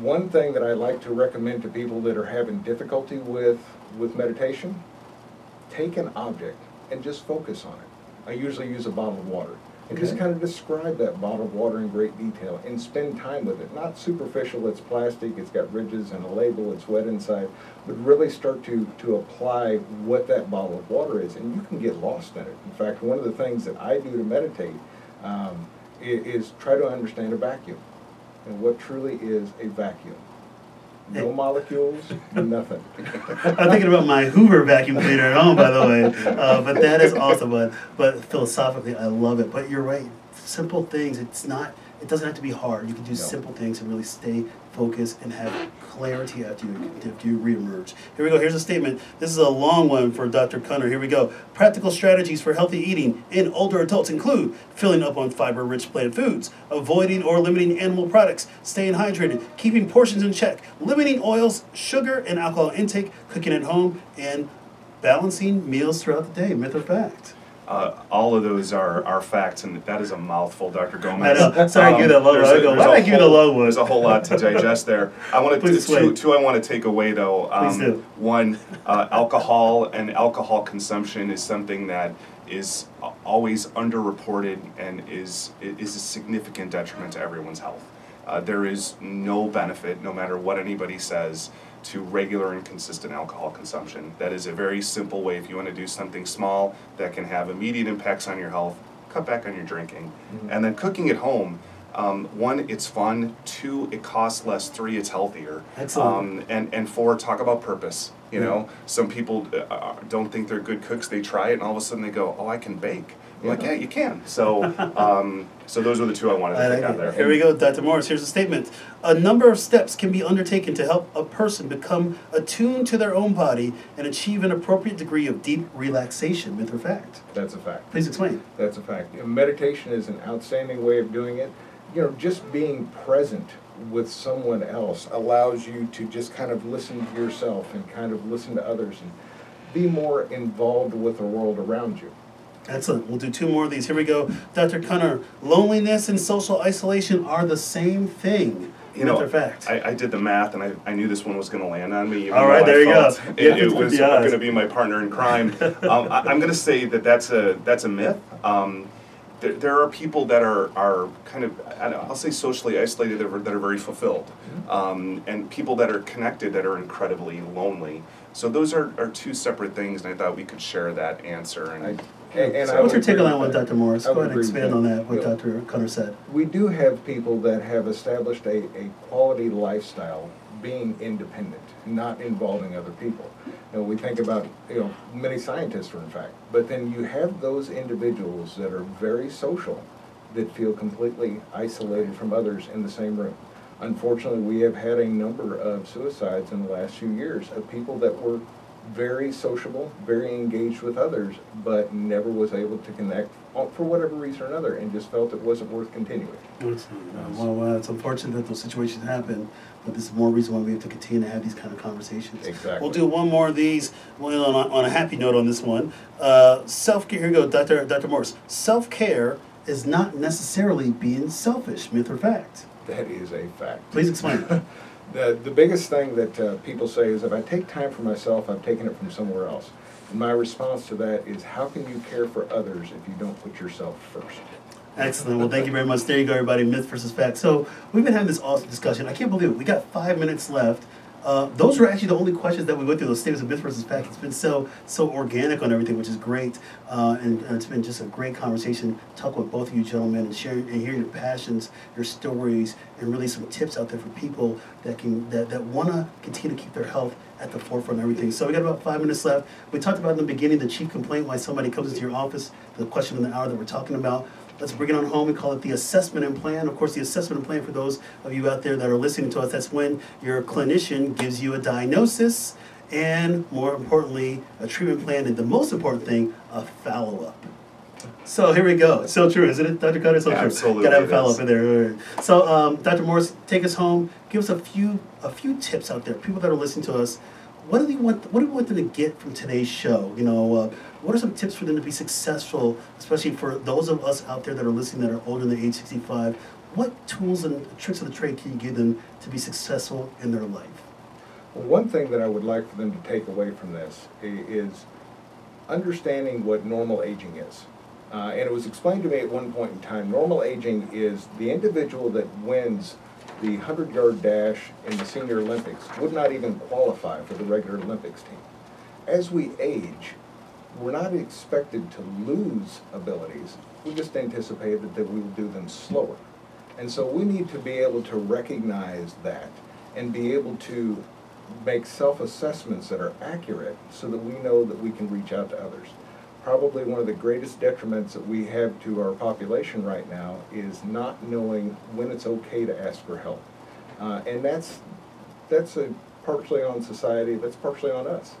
One thing that I like to recommend to people that are having difficulty with, with meditation, take an object and just focus on it. I usually use a bottle of water. And just kind of describe that bottle of water in great detail and spend time with it. Not superficial, it's plastic, it's got ridges and a label, it's wet inside, but really start to, to apply what that bottle of water is. And you can get lost in it. In fact, one of the things that I do to meditate um, i- is try to understand a vacuum and what truly is a vacuum. No molecules, nothing. I'm thinking about my Hoover vacuum cleaner at home, by the way. Uh, but that is awesome. But, but philosophically, I love it. But you're right. Simple things. It's not. It doesn't have to be hard. You can do No. simple things and really stay focused and have clarity after you after you reemerge. Here we go. Here's a statement. This is a long one for Dr. Cunner. Here we go. Practical strategies for healthy eating in older adults include filling up on fiber-rich plant foods, avoiding or limiting animal products, staying hydrated, keeping portions in check, limiting oils, sugar, and alcohol intake, cooking at home, and balancing meals throughout the day. Myth or fact? Uh, all of those are, are facts, and that is a mouthful, Dr. Gomez. I know. Sorry, give you that long there's one. Go, why did I give the low one? There's a whole lot to digest there. I want to two, two I want to take away though. Um, Please do. One, uh, alcohol and alcohol consumption is something that is always underreported and is is a significant detriment to everyone's health. Uh, there is no benefit, no matter what anybody says, to regular and consistent alcohol consumption. That is a very simple way if you want to do something small that can have immediate impacts on your health, cut back on your drinking. And then cooking at home, um, one, it's fun. Two, it costs less. Three, it's healthier. Excellent. Um, and and four, talk about purpose. You know, some people uh, don't think they're good cooks. They try it, and all of a sudden they go, "Oh, I can bake." I'm like, Yeah. you can. So, um, so those are the two I wanted I to like pick out there. Here we go, Dr. Morris. Here's a statement. A number of steps can be undertaken to help a person become attuned to their own body and achieve an appropriate degree of deep relaxation, myth or fact. That's a fact. Please explain. That's a fact. Meditation is an outstanding way of doing it. You know, just being present with someone else allows you to just kind of listen to yourself and kind of listen to others and be more involved with the world around you. Excellent. We'll do two more of these. Here we go. Dr. Cunner, loneliness and social isolation are the same thing. You know, fact. I, I did the math, and I, I knew this one was going to land on me. All right, there you go. It, it was going to be my partner in crime. um, I, I'm going to say that that's a that's a myth. Um, there, there are people that are are kind of I don't, I'll say socially isolated that are, that are very fulfilled, Mm-hmm. um, and people that are connected that are incredibly lonely. So those are, are two separate things, and I thought we could share that answer. And, I- and- and I What's your take on that one. Dr. Morris? Go ahead and expand on that. that, what Yeah. Dr. Cutter said. We do have people that have established a, a quality lifestyle being independent, not involving other people. You know, we think about, you know, many scientists are in fact, but then you have those individuals that are very social that feel completely isolated from others in the same room. Unfortunately, we have had a number of suicides in the last few years of people that were very sociable, very engaged with others, but never was able to connect uh, for whatever reason or another and just felt it wasn't worth continuing. It's, uh, Well, well, it's unfortunate that those situations happen, but this is more reason why we have to continue to have these kind of conversations. Exactly. We'll do one more of these well, on, a, on a happy note on this one. Uh, self care, here we go, Dr. Dr. Morris. Self care is not necessarily being selfish, myth or fact. That is a fact. Please explain. The, the biggest thing that uh, people say is if I take time for myself, I've taken it from somewhere else. And my response to that is how can you care for others if you don't put yourself first? Excellent. Well, thank you very much. There you go, everybody. Myth versus fact. So we've been having this awesome discussion. I can't believe it. We got five minutes left. Uh, those were actually the only questions that we went through. Those statements of myth versus fact. It's been so so organic on everything, which is great. Uh, and, and it's been just a great conversation. Talk with both of you gentlemen and sharing and hearing your passions, your stories, and really some tips out there for people that can that, that want to continue to keep their health at the forefront of everything. So we got about five minutes left. We talked about in the beginning the chief complaint why somebody comes into your office. The question of the hour that we're talking about. Let's bring it on home. We call it the assessment and plan. Of course, the assessment and plan for those of you out there that are listening to us, that's when your clinician gives you a diagnosis and, more importantly, a treatment plan. And the most important thing, a follow up. So here we go. It's so true, isn't it, Dr. Cutter? So true. Absolutely Gotta have a follow up in there. So, um, Dr. Morris, take us home. Give us a few a few tips out there. People that are listening to us, what do they want? What do we want them to get from today's show? You know, uh, what are some tips for them to be successful, especially for those of us out there that are listening that are older than age sixty-five? What tools and tricks of the trade can you give them to be successful in their life? Well, one thing that I would like for them to take away from this is understanding what normal aging is. Uh, and it was explained to me at one point in time, normal aging is the individual that wins the 100-yard dash in the senior Olympics would not even qualify for the regular Olympics team. As we age, we're not expected to lose abilities. We just anticipate that, that we will do them slower. And so we need to be able to recognize that and be able to make self-assessments that are accurate so that we know that we can reach out to others. Probably one of the greatest detriments that we have to our population right now is not knowing when it's okay to ask for help. Uh, and that's, that's a partially on society, that's partially on us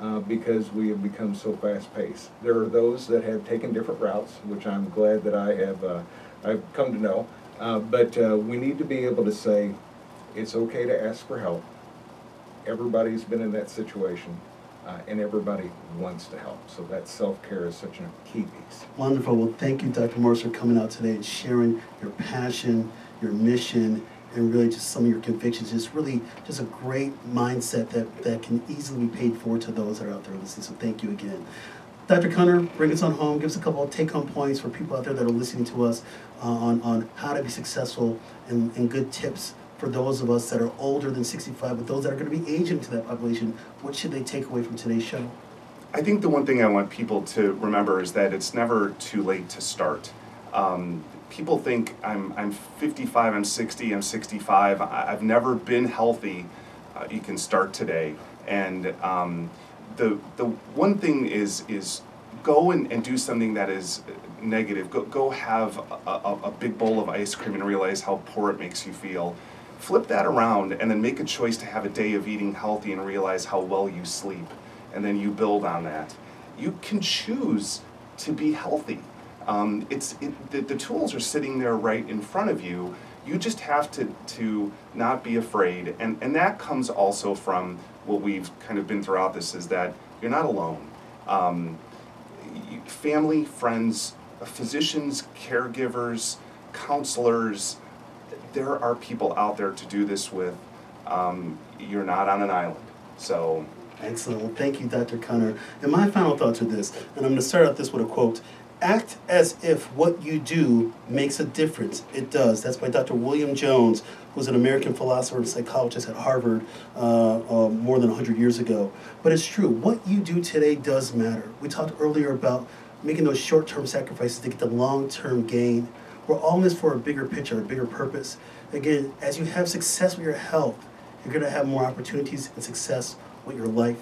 uh, because we have become so fast-paced. There are those that have taken different routes, which I'm glad that I have, uh, I've come to know. Uh, but uh, we need to be able to say, it's okay to ask for help. Everybody's been in that situation, uh, and everybody wants to help. So that self-care is such a key piece. Wonderful. Well, thank you, Dr. Morris, for coming out today and sharing your passion, your mission, and really just some of your convictions. It's really just a great mindset that, that can easily be paid forward to those that are out there listening. So thank you again. Dr. Cunner, bring us on home. Give us a couple of take-home points for people out there that are listening to us uh, on, on how to be successful and, and good tips for those of us that are older than 65, but those that are going to be aging into that population? What should they take away from today's show? I think the one thing I want people to remember is that it's never too late to start. Um, people think I'm, I'm 55, I'm 60, I'm 65. I, have never been healthy. Uh, you can start today. And um, the, the one thing is, is go and, and do something that is negative. Go, go have a, a, a big bowl of ice cream and realize how poor it makes you feel. Flip that around and then make a choice to have a day of eating healthy and realize how well you sleep. And then you build on that. You can choose to be healthy. Um, it's it, the, the tools are sitting there right in front of you. You just have to to not be afraid, and and that comes also from what we've kind of been throughout this is that you're not alone. Um, family, friends, physicians, caregivers, counselors, there are people out there to do this with. Um, you're not on an island. So. Excellent. Thank you, Dr. Connor. And my final thoughts are this, and I'm going to start out this with a quote. Act as if what you do makes a difference. It does. That's by Dr. William James, who's an American philosopher and psychologist at Harvard uh, uh, more than 100 years ago. But it's true. What you do today does matter. We talked earlier about making those short term sacrifices to get the long term gain. We're all in this for a bigger picture, a bigger purpose. Again, as you have success with your health, you're going to have more opportunities and success with your life.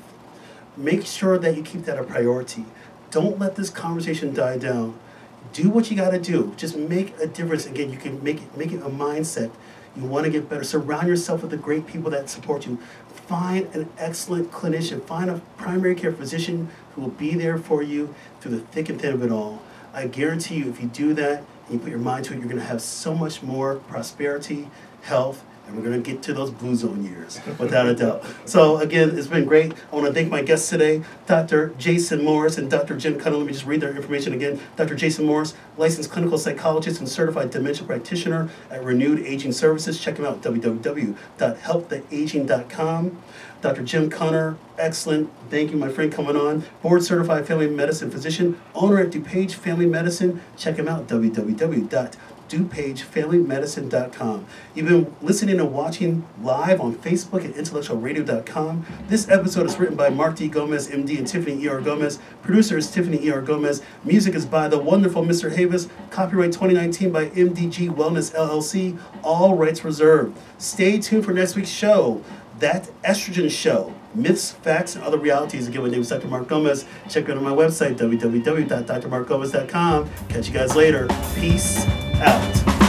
Make sure that you keep that a priority. Don't let this conversation die down. Do what you got to do. Just make a difference. Again, you can make it, make it a mindset. You want to get better. Surround yourself with the great people that support you. Find an excellent clinician. Find a primary care physician who will be there for you through the thick and thin of it all. I guarantee you, if you do that and you put your mind to it, you're going to have so much more prosperity, health, and we're going to get to those blue zone years without a doubt. So again, it's been great. I want to thank my guests today, Dr. Jason Morris and Dr. Jim Cunningham. Let me just read their information again. Dr. Jason Morris, licensed clinical psychologist and certified dementia practitioner at Renewed Aging Services. Check him out www.helptheaging.com. Dr. Jim Connor, excellent. Thank you, my friend, coming on. Board certified family medicine physician, owner at DuPage Family Medicine. Check him out, www DuPageFamilyMedicine.com. You've been listening and watching live on Facebook at intellectualradio.com. This episode is written by Mark D. Gomez, MD, and Tiffany E.R. Gomez. Producer is Tiffany E.R. Gomez. Music is by the wonderful Mr. Havis. Copyright 2019 by MDG Wellness LLC. All rights reserved. Stay tuned for next week's show. That Estrogen Show. Myths, Facts, and Other Realities. Again, my name is Dr. Mark Gomez. Check out on my website, www.drmarkgomez.com. Catch you guys later. Peace out.